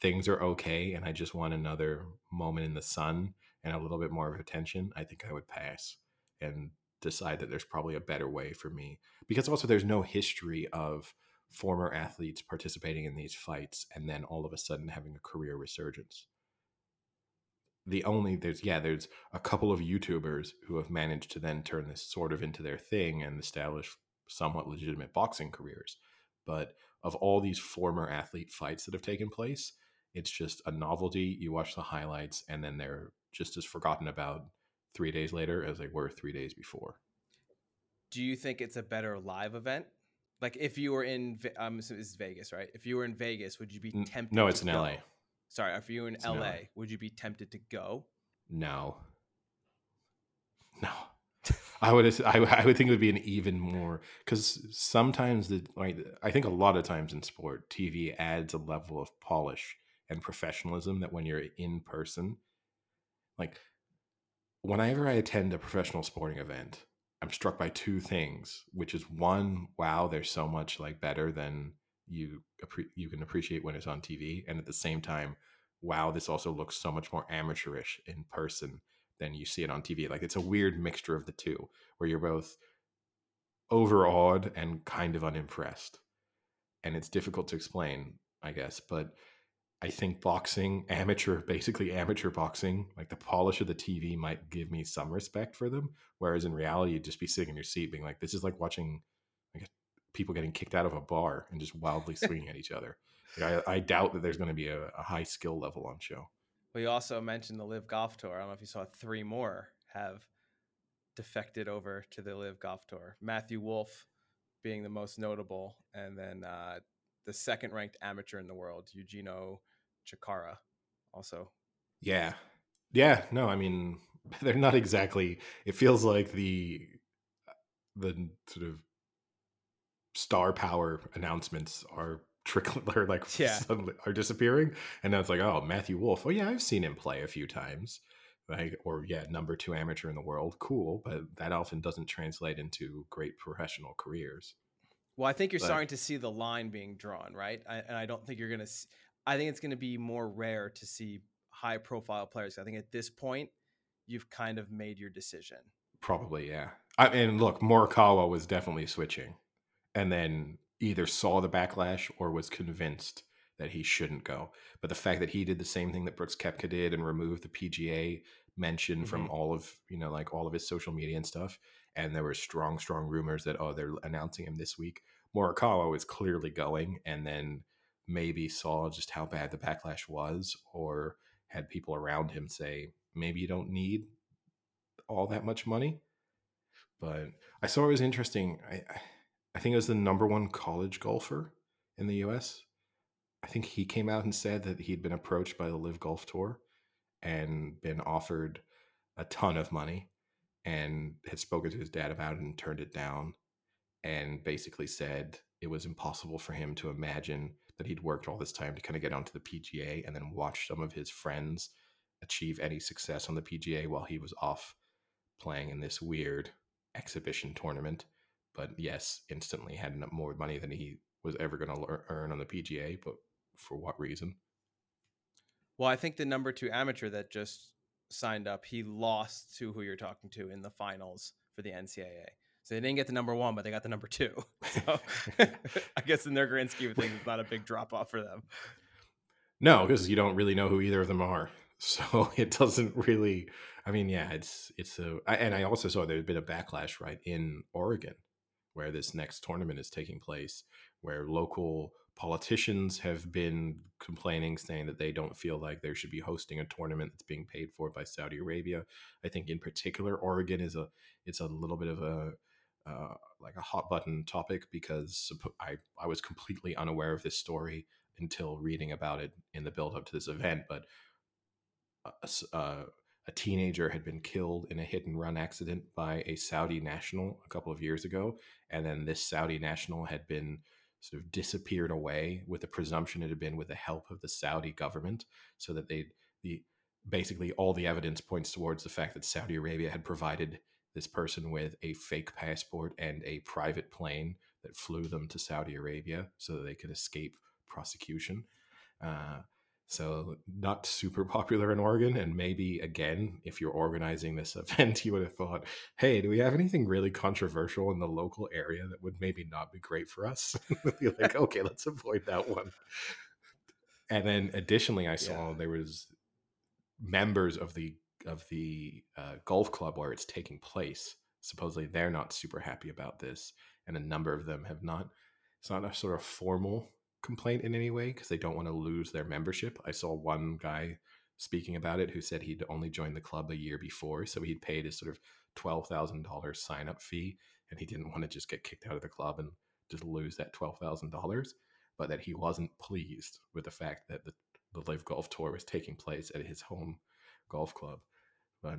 things are okay and I just want another moment in the sun and a little bit more of attention, I think I would pass and decide that there's probably a better way for me. Because also there's no history of former athletes participating in these fights and then all of a sudden having a career resurgence. The only there's yeah, there's a couple of YouTubers who have managed to then turn this sort of into their thing and establish somewhat legitimate boxing careers. But of all these former athlete fights that have taken place, it's just a novelty. You watch the highlights and then they're just as forgotten about three days later as they were three days before. Do you think it's a better live event? Like if you were in, um, this is Vegas, right? If you were in Vegas, would you be tempted? no, it's in go? LA. Sorry, if you were in It's LA, would you be tempted to go? No. No. I would I, would- I would think it would be an even more because sometimes the like I think a lot of times in sport TV adds a level of polish and professionalism that when you're in person like whenever I attend a professional sporting event I'm struck by two things which is one wow they're so much like better than you you can appreciate when it's on TV and at the same time wow this also looks so much more amateurish in person than you see it on TV. Like it's a weird mixture of the two, where you're both overawed and kind of unimpressed. And it's difficult to explain, I guess, but I think boxing, amateur, basically amateur boxing, like the polish of the TV might give me some respect for them. Whereas in reality, you'd just be sitting in your seat being like, this is like watching people getting kicked out of a bar and just wildly swinging at each other. Like, I, I doubt that there's going to be a, a high skill level on show. Well, you also mentioned the LIV Golf Tour. I don't know if you saw three more have defected over to the LIV Golf Tour. Matthew Wolff being the most notable, and then uh, the second ranked amateur in the world, Eugenio Chacarra. also. Yeah. Yeah, no, I mean they're not exactly it feels like the the sort of star power announcements are trickling are like Yeah. suddenly are disappearing and then it's like oh matthew wolff oh yeah i've seen him play a few times like or yeah number two amateur in the world cool but that often doesn't translate into great professional careers Well, I think you're But- starting to see the line being drawn, right? I, and I don't think you're going to. I think it's going to be more rare to see high profile players. I think at this point, you've kind of made your decision. Probably, yeah. I and look, Morikawa was definitely switching, and then either saw the backlash or was convinced that he shouldn't go. But the fact that he did the same thing that Brooks Koepka did and removed the PGA mention from Mhm. all of you know like all of his social media and stuff, and there were strong, strong rumors that oh they're announcing him this week. Morikawa was clearly going, and then maybe saw just how bad the backlash was, or had people around him say maybe you don't need all that much money. But I saw it was interesting. I I- I think it was the number one college golfer in the U.S. I think he came out and said that he'd been approached by the LIV Golf Tour and been offered a ton of money, and had spoken to his dad about it and turned it down, and basically said it was impossible for him to imagine that he'd worked all this time to kind of get onto the PGA and then watch some of his friends achieve any success on the PGA while he was off playing in this weird exhibition tournament. But yes, instantly had more money than he was ever going to earn on the PGA. But for what reason? Well, I think the number two amateur that just signed up, he lost to who you're talking to in the finals for the NCAA. So they didn't get the number one, but they got the number two. So I guess in their grand scheme of things, it's not a big drop off for them. No, because you don't really know who either of them are. So it doesn't really. I mean, yeah, it's it's a. I, and I also saw there's been a backlash right in Oregon, where this next tournament is taking place, where local politicians have been complaining, saying that they don't feel like they should be hosting a tournament that's being paid for by Saudi Arabia. I think in particular, Oregon is a it's a little bit of a uh, like a hot button topic because I I was completely unaware of this story until reading about it in the build up to this event, but s- uh, a teenager had been killed in a hit and run accident by a Saudi national a couple of years ago, and then this Saudi national had been sort of disappeared away with the presumption it had been with the help of the Saudi government, so that they the basically all the evidence points towards the fact that Saudi Arabia had provided this person with a fake passport and a private plane that flew them to Saudi Arabia so that they could escape prosecution. Uh, so not super popular in Oregon, and maybe again, if you're organizing this event, you would have thought, "Hey, do we have anything really controversial in the local area that would maybe not be great for us?" You're like, "Okay, let's avoid that one." And then, additionally, I saw Yeah. there was members of the of the uh, golf club where it's taking place. Supposedly, they're not super happy about this, and a number of them have not. It's not a sort of formal complaint in any way because they don't want to lose their membership. I saw one guy speaking about it who said he'd only joined the club a year before, so he'd paid his sort of twelve thousand dollars sign up fee, and he didn't want to just get kicked out of the club and just lose that twelve thousand dollars. But that he wasn't pleased with the fact that the, the LIV Golf Tour was taking place at his home golf club. But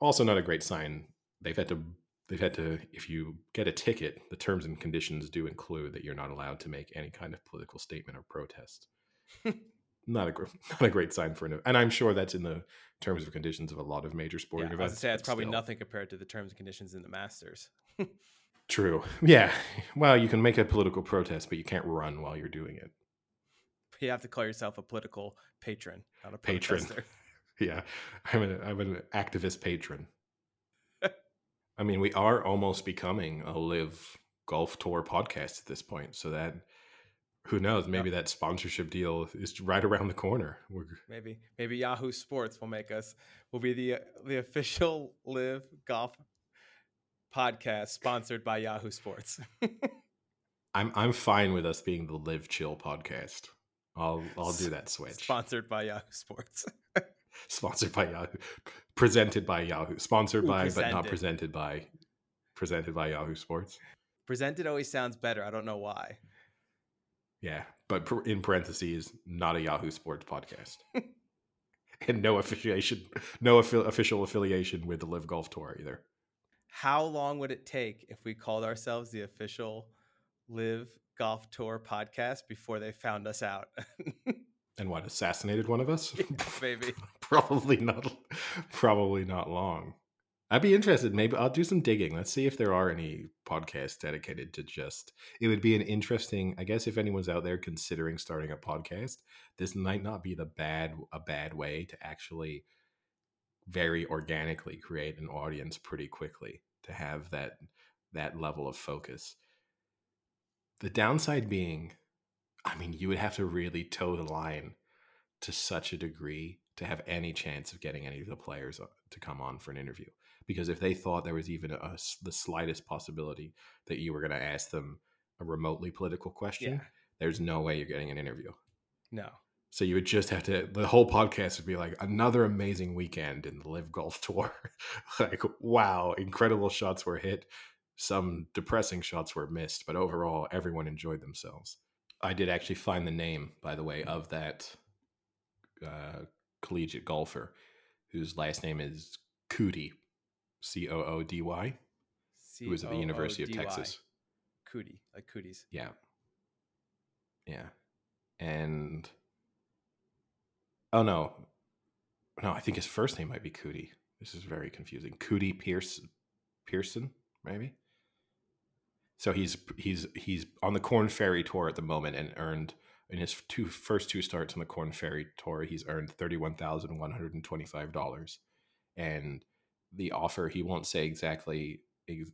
also not a great sign. They've had to they've had to if you get a ticket, the terms and conditions do include that you're not allowed to make any kind of political statement or protest. not a not a great sign for an and I'm sure that's in the terms and conditions of a lot of major sporting I was events. gonna say it's probably still. nothing compared to the terms and conditions in the Masters. True. Yeah. Well, you can make a political protest, but you can't run while you're doing it. You have to call yourself a political patron, not a Patron. Yeah, I'm an I'm an activist patron. I mean, we are almost becoming a LIV Golf tour podcast at this point, so that who knows? Maybe that sponsorship deal is right around the corner. We're, Maybe maybe Yahoo Sports will make us will be the the official LIV Golf podcast sponsored by Yahoo Sports. I'm I'm fine with us being the live chill podcast. I'll I'll do that switch. sponsored by Yahoo Sports. Sponsored by Yahoo, presented by Yahoo, sponsored Ooh, by but not presented. presented by, presented by Yahoo Sports. Presented always sounds better. I don't know why. Yeah, but in parentheses, not a Yahoo Sports podcast. and no affiliation, no affi- official affiliation with the LIV Golf Tour either. How long would it take if we called ourselves the official LIV Golf Tour podcast before they found us out? and what assassinated one of us? Yeah, maybe. Probably not. Probably not long. I'd be interested. Maybe I'll do some digging. Let's see if there are any podcasts dedicated to just. It would be an interesting. I guess if anyone's out there considering starting a podcast, this might not be the bad a bad way to actually very organically create an audience pretty quickly to have that that level of focus. The downside being, I mean, you would have to really toe the line to such a degree to have any chance of getting any of the players uh, to come on for an interview because if they thought there was even a, the slightest possibility that you were going to ask them a remotely political question, yeah. there's no way you're getting an interview. No. So you would just have to. The whole podcast would be like another amazing weekend in the LIV Golf Tour. like wow, incredible shots were hit, some depressing shots were missed, but overall, everyone enjoyed themselves. I did actually find the name, by the way, of that uh, collegiate golfer, whose last name is Coody, C O O D Y, who was at the University of Texas. Coody, like cooties. Yeah. Yeah. And oh no. No, I think his first name might be Coody. This is very confusing. Coody Pierce Pearson, maybe. So he's he's he's on the Korn Ferry tour at the moment and earned in his two first two starts on the Korn Ferry tour, he's earned thirty one thousand one hundred and twenty five dollars, and the offer he won't say exactly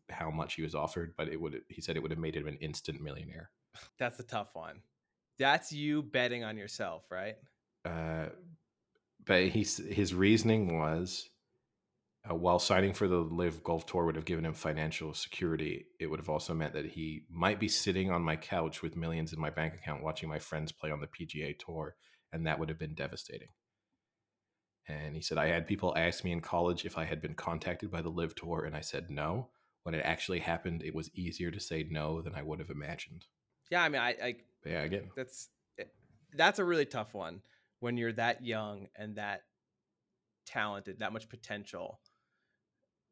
how much he was offered, but it would he said it would have made him an instant millionaire. That's a tough one. That's you betting on yourself, right? Uh, but he's his reasoning was uh, while signing for the LIV Golf Tour would have given him financial security, it would have also meant that he might be sitting on my couch with millions in my bank account watching my friends play on the PGA Tour, and that would have been devastating. And he said, I had people ask me in college if I had been contacted by the LIV Tour, and I said no. When it actually happened, it was easier to say no than I would have imagined. Yeah, I mean, I, I yeah, again, that's eh, that's a really tough one when you're that young and that talented, that much potential.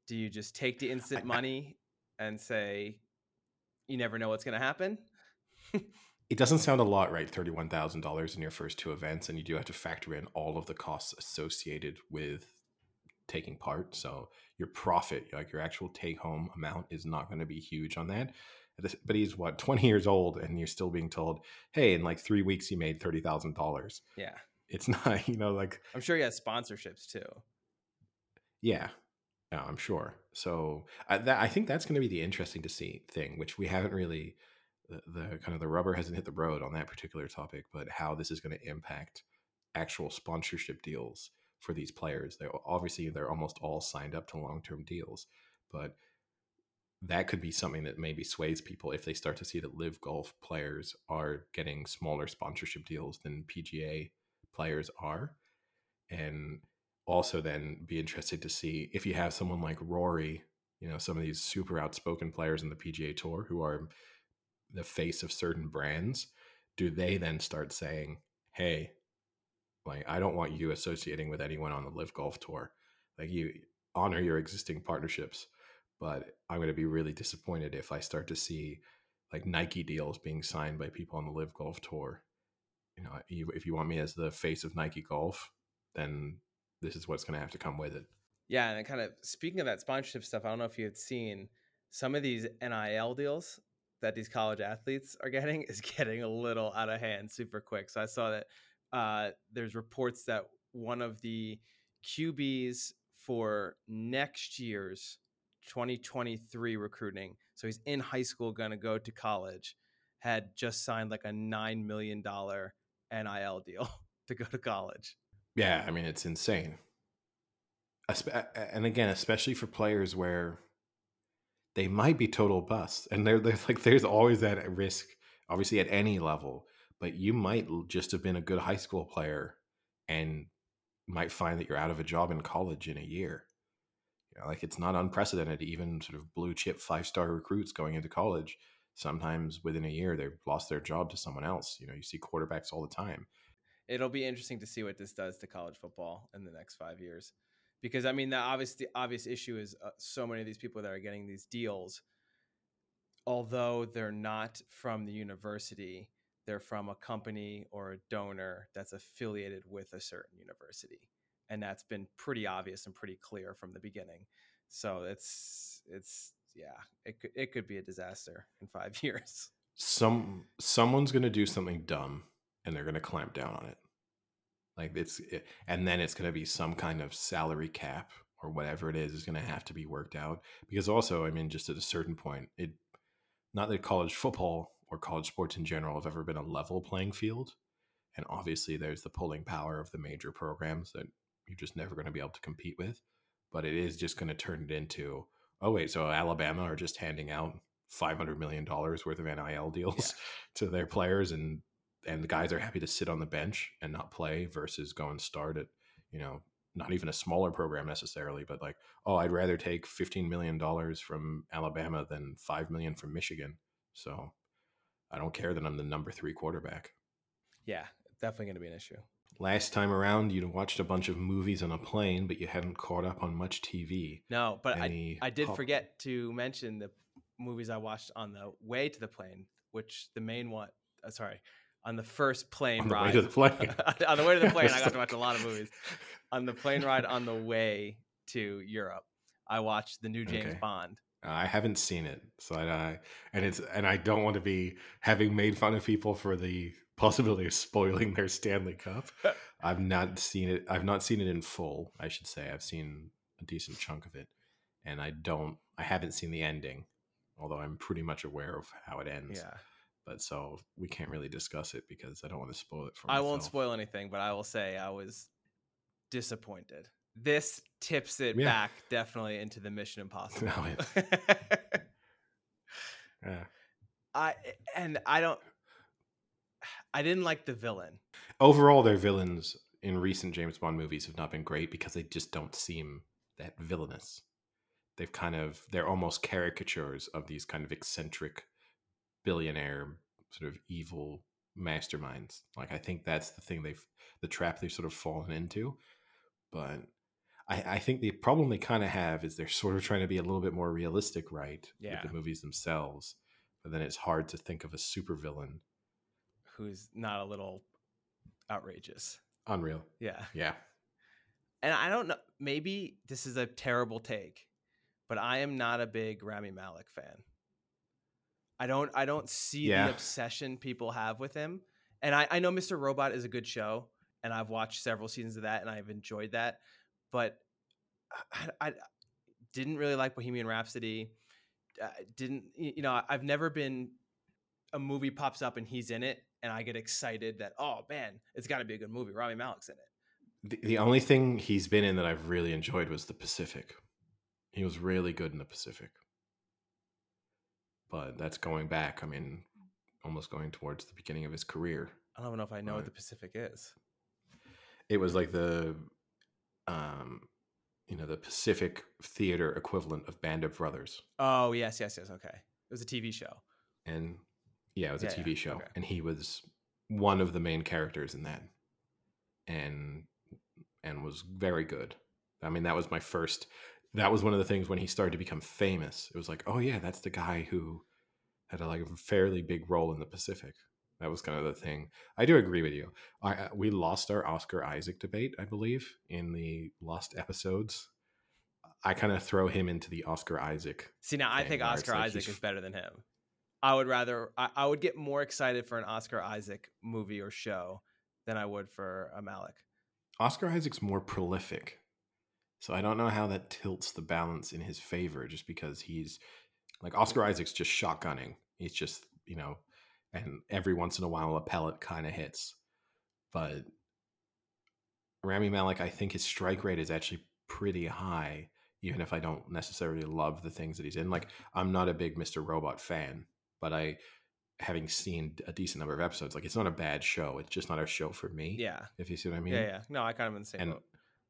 Do you just take the instant money and say, you never know what's going to happen? it doesn't sound a lot, right? $31,000 in your first two events, and you do have to factor in all of the costs associated with taking part. So your profit, like your actual take home amount, is not going to be huge on that. But he's what, 20 years old, and you're still being told, hey, in like three weeks, you made $30,000. Yeah. It's not, you know, like. I'm sure he has sponsorships too. Yeah. I'm sure. So I, that, I think that's going to be the interesting to see thing, which we haven't really the, the kind of the rubber hasn't hit the road on that particular topic, but how this is going to impact actual sponsorship deals for these players. They obviously they're almost all signed up to long term deals, but that could be something that maybe sways people if they start to see that LIV Golf players are getting smaller sponsorship deals than PGA players are. And also then be interested to see if you have someone like Rory, you know, some of these super outspoken players in the PGA Tour who are the face of certain brands, do they then start saying, "Hey, like I don't want you associating with anyone on the LIV Golf Tour. Like you honor your existing partnerships, but I'm going to be really disappointed if I start to see like Nike deals being signed by people on the LIV Golf Tour. You know, if you want me as the face of Nike Golf, then this is what's going to have to come with it. Yeah, and kind of speaking of that sponsorship stuff, I don't know if you had seen some of these NIL deals that these college athletes are getting is getting a little out of hand super quick. So I saw that uh, there's reports that one of the QBs for next year's 2023 recruiting, so he's in high school, going to go to college, had just signed like a $9 million NIL deal to go to college. Yeah, I mean, it's insane. And again, especially for players where they might be total busts. And they're like, there's always that risk, obviously at any level, but you might just have been a good high school player and might find that you're out of a job in college in a year. You know, like it's not unprecedented, even sort of blue chip five star recruits going into college. Sometimes within a year, they've lost their job to someone else. You know, you see quarterbacks all the time. It'll be interesting to see what this does to college football in the next five years, because I mean the obvious the obvious issue is uh, so many of these people that are getting these deals, although they're not from the university, they're from a company or a donor that's affiliated with a certain university, and that's been pretty obvious and pretty clear from the beginning. So it's it's yeah, it could it could be a disaster in five years. Some someone's to do something dumb and they're going to clamp down on it. Like it's it, and then it's going to be some kind of salary cap or whatever it is is going to have to be worked out because also, I mean just at a certain point, it not that college football or college sports in general have ever been a level playing field. And obviously there's the pulling power of the major programs that you're just never going to be able to compete with, but it is just going to turn it into oh wait, so Alabama are just handing out five hundred million dollars worth of NIL deals yeah. to their players, and and the guys are happy to sit on the bench and not play versus go and start at you know not even a smaller program necessarily, but like oh I'd rather take fifteen million dollars from Alabama than five million from Michigan, so I don't care that I'm the number three quarterback. Yeah, definitely going to be an issue. Last time around, you'd watched a bunch of movies on a plane, but you hadn't caught up on much TV. No, but Any I, I did forget to mention the movies I watched on the way to the plane, which the main one, uh, sorry, on the first plane on ride. Way to the plane. on the way to the plane, I got to watch a lot of movies. On the plane ride on the way to Europe, I watched the new James okay. Bond. I haven't seen it, so I, and it's and I don't want to be having made fun of people for the possibility of spoiling their Stanley Cup. I've not seen it. I've not seen it in full. I should say I've seen a decent chunk of it, and I don't. I haven't seen the ending, although I'm pretty much aware of how it ends. Yeah. But so we can't really discuss it because I don't want to spoil it for. Myself. I won't spoil anything, but I will say I was disappointed. This tips it yeah. back definitely into the Mission Impossible. Oh, no, yeah. I and I don't I didn't like the villain. Overall, their villains in recent James Bond movies have not been great because they just don't seem that villainous. They've kind of they're almost caricatures of these kind of eccentric billionaire sort of evil masterminds. Like I think that's the thing they've the trap they've sort of fallen into. But I, I think the problem they kind of have is they're sort of trying to be a little bit more realistic, right? Yeah. With the movies themselves. But then it's hard to think of a supervillain who's not a little outrageous. Unreal. Yeah. Yeah. And I don't know, maybe this is a terrible take, but I am not a big Rami Malek fan. I don't I don't see yeah. the obsession people have with him. And I, I know Mr. Robot is a good show, and I've watched several seasons of that and I've enjoyed that. But I, I didn't really like Bohemian Rhapsody. Uh, didn't you know? I've never been a movie pops up and he's in it and I get excited that oh man, it's got to be a good movie. Rami Malek's in it. The, the only thing he's been in that I've really enjoyed was The Pacific. He was really good in The Pacific. But that's going back. I mean, almost going towards the beginning of his career. I don't know if I know what The Pacific is. It was like the, um, you know, the Pacific theater equivalent of Band of Brothers. Oh yes, yes, yes. Okay, it was a TV show. And yeah, it was a TV yeah. show, okay. and he was one of the main characters in that, and and was very good. I mean, that was my first. That was one of the things when he started to become famous. It was like, oh yeah, that's the guy who had a, like a fairly big role in the Pacific. That was kind of the thing. I do agree with you. I uh, we lost our Oscar Isaac debate, I believe, in the lost episodes. I kind of throw him into the Oscar Isaac. See, now I think Oscar like Isaac is better than him. I would rather I, I, would get more excited for an Oscar Isaac movie or show than I would for a Malek. Oscar Isaac's more prolific. So I don't know how that tilts the balance in his favor just because he's like Oscar Isaac's just shotgunning. He's just, you know, and every once in a while a pellet kind of hits. But Rami Malek, I think his strike rate is actually pretty high, even if I don't necessarily love the things that he's in. Like, I'm not a big Mr. Robot fan, but I having seen a decent number of episodes, like it's not a bad show. It's just not a show for me. Yeah. If you see what I mean. Yeah, yeah. No, I kind of in the same and, boat.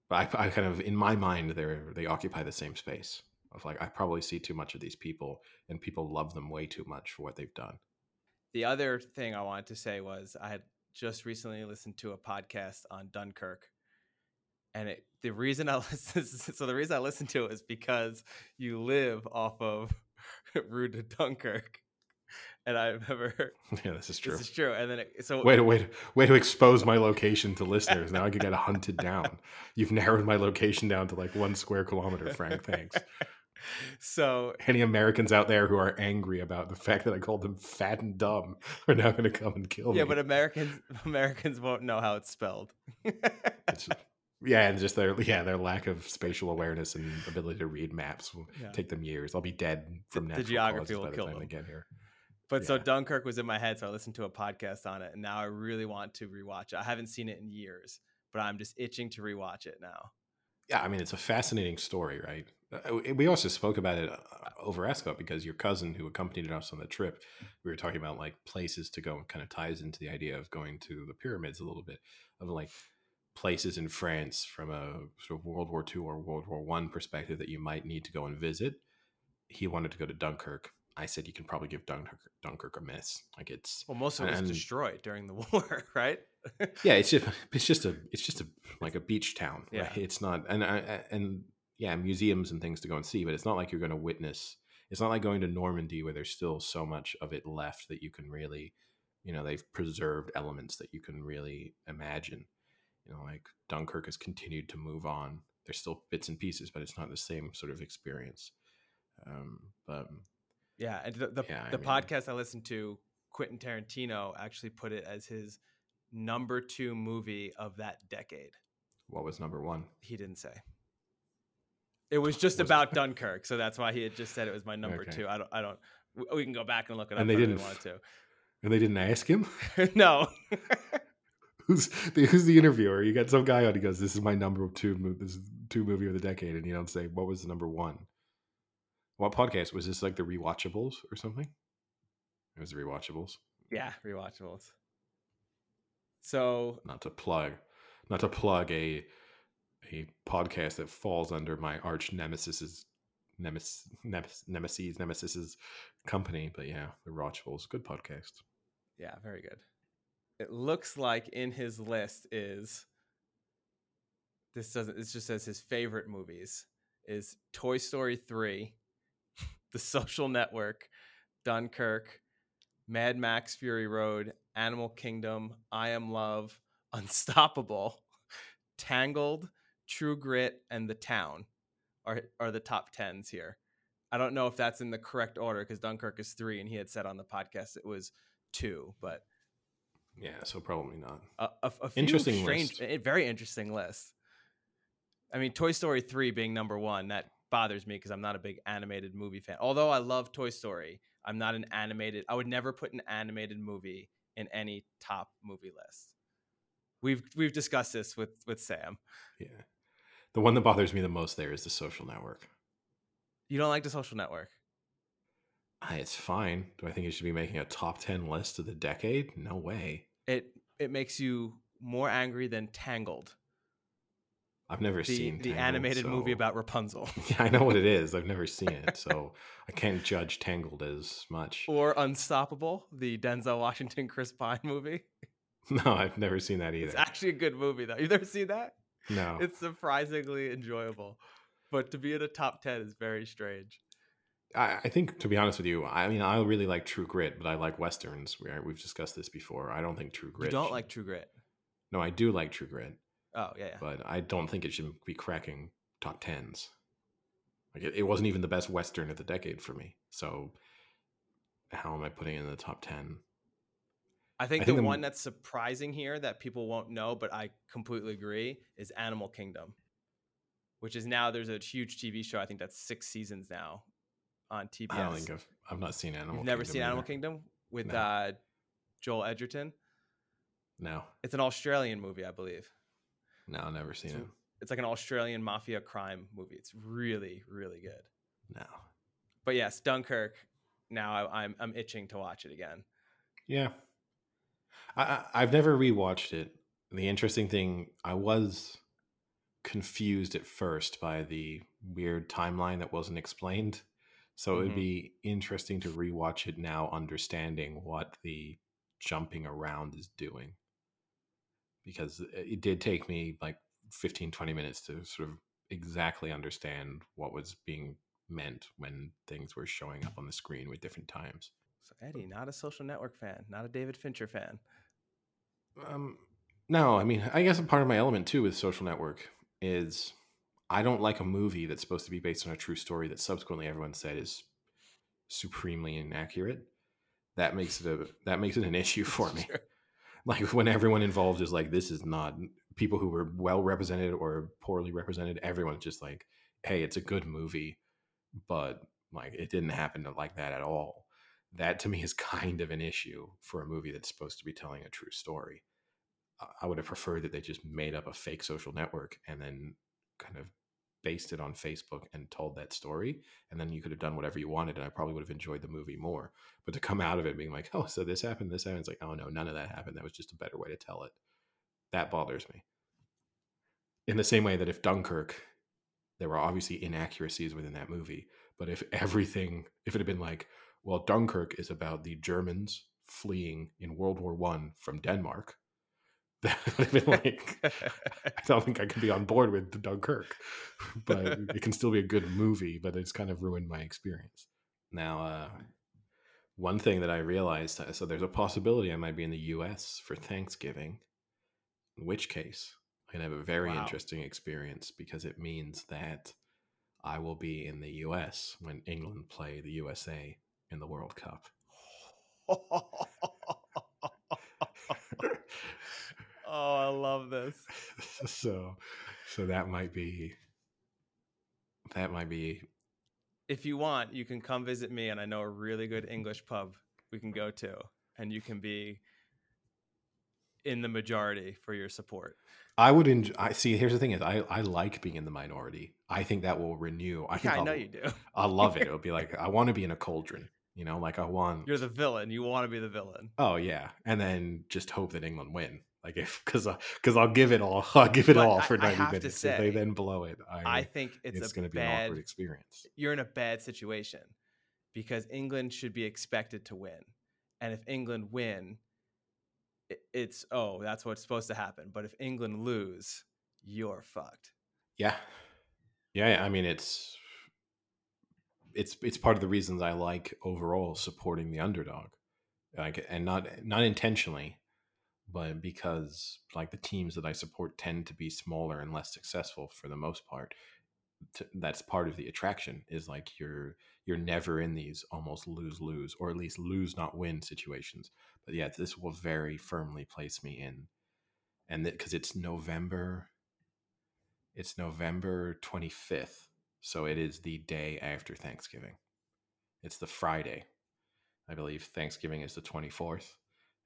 But I, I kind of, in my mind, they they occupy the same space. Of like, I probably see too much of these people, and people love them way too much for what they've done. The other thing I wanted to say was I had just recently listened to a podcast on Dunkirk, and it, the reason I listen, so the reason I listened to it is because you live off of Rue de Dunkirk, and I've never. Yeah, this is true. This is true, and then it, so Way to way to way to expose my location to listeners. Now I can get hunted down. You've narrowed my location down to like one square kilometer, Frank. Thanks. so Any Americans out there who are angry about the fact that I called them fat and dumb are now going to come and kill me. yeah, but Americans Americans won't know how it's spelled. It's- yeah, and just their yeah their lack of spatial awareness and ability to read maps will Yeah. take them years. I'll be dead from the natural geography causes will by the kill time they get here. But so Dunkirk was in my head, so I listened to a podcast on it, and now I really want to rewatch it. I haven't seen it in years, but I'm just itching to rewatch it now. Yeah, I mean it's a fascinating story, right? Uh, We also spoke about it uh, over Escot because your cousin who accompanied us on the trip, we were talking about like places to go and kind of ties into the idea of going to the pyramids a little bit of like places in France from a sort of World War II or World War One perspective that you might need to go and visit. He wanted to go to Dunkirk. I said you can probably give Dunkirk, Dunkirk a miss. Like it's Well, most of it was And- destroyed during the war, right? yeah, it's just it's just a it's just a like a beach town. Yeah. right? it's not and I- I- and yeah, museums and things to go and see, but it's not like you're going to witness. It's not like going to Normandy where there's still so much of it left that you can really, you know, they've preserved elements that you can really imagine. You know, like Dunkirk has continued to move on. There's still bits and pieces, but it's not the same sort of experience. Um, but yeah, and the the, Yeah, the podcast I listened to, Quentin Tarantino actually put it as his number two movie of that decade. what was number one? He didn't say. It was just Was it- about Dunkirk, so that's why he had just said it was my number Okay. two. I don't. I don't. We can go back and look it up. And they if I really didn't want to. And they didn't ask him. no. who's the, who's the interviewer? You got some guy on. He goes, "This is my number two. mo- This is two movie of the decade," and you don't say what was the number one. What podcast was this? Like the rewatchables or something? It was the rewatchables. yeah, rewatchables. So Not to plug, not to plug a a podcast that falls under my arch nemesis's nemesis nemesis nemesis nemesis's company. But yeah, the rewatchables, good podcast. Yeah, very good. It looks like in his list is this doesn't it just says his favorite movies is Toy Story 3, The Social Network, Dunkirk, Mad Max Fury Road, Animal Kingdom, I Am Love, Unstoppable, Tangled, True Grit, and The Town are are the top 10s here. I don't know if that's in the correct order because Dunkirk is 3 and he had said on the podcast it was 2, but Yeah, so probably not. a, a, a few Interesting strange, list. a very interesting list. I mean, Toy Story three being number one that bothers me because I'm not a big animated movie fan. Although I love Toy Story, I'm not an animated. I would never put an animated movie in any top movie list. We've we've discussed this with with Sam. Yeah, the one that bothers me the most there is the Social Network. You don't like The Social Network? It's fine. Do I think it should be making a top 10 list of the decade? No way. It it makes you more angry than Tangled, I've never the seen the Tangled, animated movie about Rapunzel, Yeah, I know what it is. I've never seen it, so I can't judge Tangled as much. or Unstoppable, the Denzel Washington Chris Pine movie. No, I've never seen that either. It's actually a good movie though. You've never seen that? No, It's surprisingly enjoyable. But to be in a top 10 is very strange. I, I think to be honest with you, I mean, I really like True Grit, but I like westerns. Where we've discussed this before. I don't think True Grit. you don't should- like True Grit. No, I do like True Grit, Oh, yeah, yeah. but I don't think it should be cracking top tens. Like it, it wasn't even the best western of the decade for me. So how am I putting it in the top ten? I think I the think the- one that's surprising here that people won't know, but I completely agree, is Animal Kingdom, which is now there's a huge TV show. I think that's six seasons now on TBS. I don't think I've I've not seen Animal. You've never Kingdom seen Animal. Kingdom with No. uh, Joel Edgerton? No, It's an Australian movie, I believe. No, I've never seen So- it. It's like an Australian mafia crime movie. It's really, really good. No. But yes, Dunkirk. Now I, I'm I'm itching to watch it again. Yeah. I, I I've never rewatched it. The interesting thing, I was confused at first by the weird timeline that wasn't explained. So it would Mhm. be interesting to rewatch it now, understanding what the jumping around is doing. Because it did take me like 15 20 minutes to sort of exactly understand what was being meant when things were showing up on the screen with different times. So Eddie, not a social network fan, not a David Fincher fan. Um, no, I mean, I guess a part of my element too with Social Network is I don't like a movie that's supposed to be based on a true story that subsequently everyone said is supremely inaccurate. That makes it a that makes it an issue for me. Sure. Like when everyone involved is like, this is not people who were well represented or poorly represented. Everyone's just like, hey, it's a good movie, but like it didn't happen like that at all. That to me is kind of an issue for a movie that's supposed to be telling a true story. I would have preferred that they just made up a fake social network and then kind of based it on Facebook and told that story, and then you could have done whatever you wanted, and I probably would have enjoyed the movie more. But to come out of it being like, oh, so this happened, this happened, it's like, oh no, none of that happened. That was just a better way to tell it. That bothers me. In the same way that if Dunkirk, there were obviously inaccuracies within that movie, but if everything, if it had been like, well, Dunkirk is about the Germans fleeing in World War One from Denmark, that would have been like I don't think I could be on board with Dunkirk, but it can still be a good movie. But it's kind of ruined my experience. Now, uh, one thing that I realized uh, so there's a possibility I might be in the U.S. for Thanksgiving, in which case I can have a very wow. interesting experience because it means that I will be in the U.S. when England play the USA in the World Cup. Oh, I love this. so, so that might be that might be. If you want, you can come visit me, and I know a really good English pub we can go to, and you can be in the majority for your support. I would enjoy. I see. Here's the thing: is I I like being in the minority. I think that will renew. I yeah, I know you do. I love it. It'll be like I want to be in a cauldron. You know, like I want. You're the villain. You want to be the villain. Oh yeah, and then just hope that England win. Like if because because I'll give it all, I'll give it but all for ninety minutes. Say, if they then blow it, I, I think it's, it's going to be an awkward experience. You're in a bad situation because England should be expected to win, and if England win, it's oh that's what's supposed to happen. But if England lose, you're fucked. Yeah, yeah. I mean, it's it's it's part of the reasons I like overall supporting the underdog, like and not not intentionally but because like the teams that I support tend to be smaller and less successful for the most part, to, that's part of the attraction is like you're you're never in these almost lose lose or at least lose not win situations. But yeah, this will very firmly place me in, and because it's November, it's November twenty fifth, so it is the day after Thanksgiving. It's the Friday, I believe. Thanksgiving is the twenty fourth,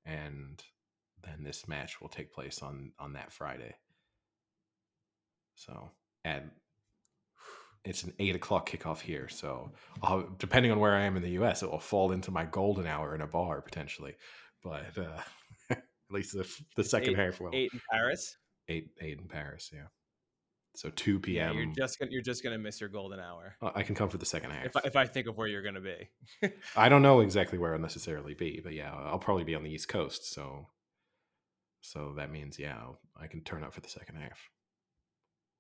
and then this match will take place on on that Friday. So, and it's an eight o'clock kickoff here. So, I'll, depending on where I am in the U.S., it will fall into my golden hour in a bar potentially. But uh, at least the, the second eight, half will eight in Paris. Eight eight in Paris. Yeah. So two p.m. Yeah, you're just gonna you're just gonna miss your golden hour. Uh, I can come for the second half if I, if I think of where you're gonna be. I don't know exactly where I'll necessarily be, but yeah, I'll probably be on the East Coast. So so that means, yeah, I can turn up for the second half.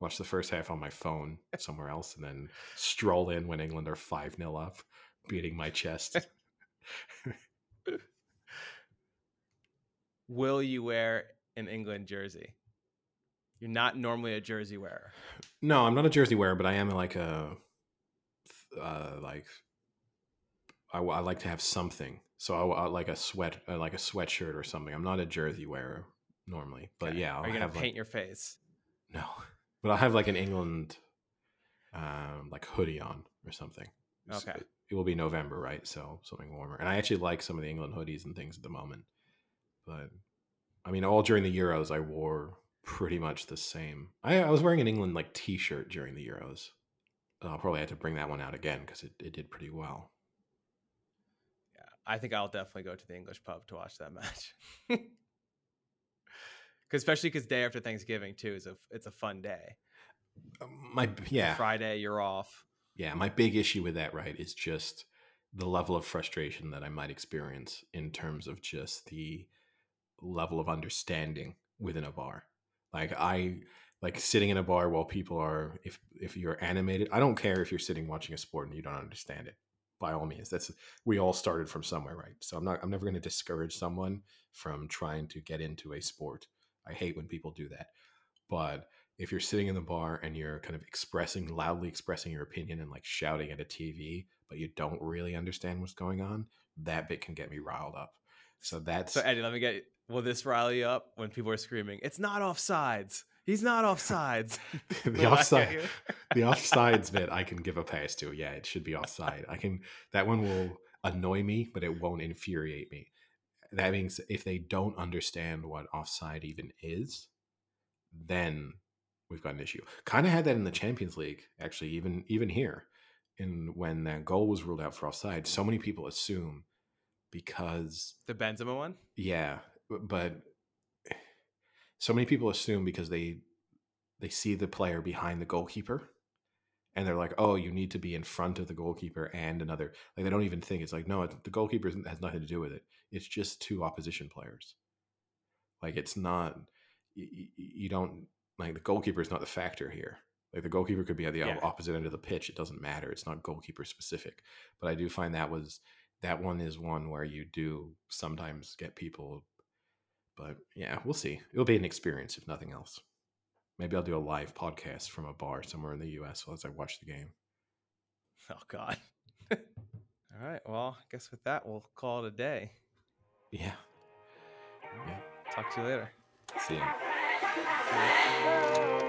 Watch the first half on my phone somewhere else and then stroll in when England are 5 0 up, beating my chest. Will you wear an England jersey? You're not normally a jersey wearer. No, I'm not a jersey wearer, but I am like a uh, like I, I like to have something. So I, I like a sweat, uh, like a sweatshirt or something. I'm not a jersey wearer normally, but okay. yeah, I'll are you gonna paint like, your face? No, but I'll have like an England, um, like hoodie on or something. Okay, it, it will be November, right? So something warmer. And I actually like some of the England hoodies and things at the moment. But I mean, all during the Euros, I wore pretty much the same. I, I was wearing an England like T-shirt during the Euros. I'll probably have to bring that one out again because it, it did pretty well. I think I'll definitely go to the English pub to watch that match. Cause especially because day after Thanksgiving too is a it's a fun day. Um, my yeah Friday you're off. Yeah, my big issue with that right is just the level of frustration that I might experience in terms of just the level of understanding within a bar. Like I like sitting in a bar while people are if if you're animated. I don't care if you're sitting watching a sport and you don't understand it. By all means, that's we all started from somewhere, right? So I'm not I'm never going to discourage someone from trying to get into a sport. I hate when people do that. But if you're sitting in the bar and you're kind of expressing loudly expressing your opinion and like shouting at a TV, but you don't really understand what's going on, that bit can get me riled up. So that's So Eddie, let me get will this rile you up when people are screaming, It's not offsides. He's not offsides. the Will that offside the offsides bit I can give a pass to. Yeah, it should be offside. I can that one will annoy me, but it won't infuriate me. That means if they don't understand what offside even is, then we've got an issue. Kind of had that in the Champions League, actually, even even here. In when that goal was ruled out for offside, so many people assume because The Benzema one? yeah, but so many people assume because they they see the player behind the goalkeeper and they're like, "Oh, you need to be in front of the goalkeeper and another." Like they don't even think it's like, "No, it, the goalkeeper isn't- has nothing to do with it. It's just two opposition players." Like it's not you, you don't like the goalkeeper is not the factor here. Like the goalkeeper could be at the Yeah. opposite end of the pitch. It doesn't matter. It's not goalkeeper specific. But I do find that was that one is one where you do sometimes get people. But yeah, we'll see. It'll be an experience if nothing else. Maybe I'll do a live podcast from a bar somewhere in the U.S. as I watch the game. Oh God. All right. Well, I guess with that we'll call it a day. Yeah. Yeah. Talk to you later. See ya.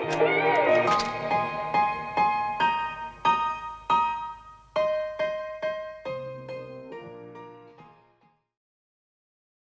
Yeah.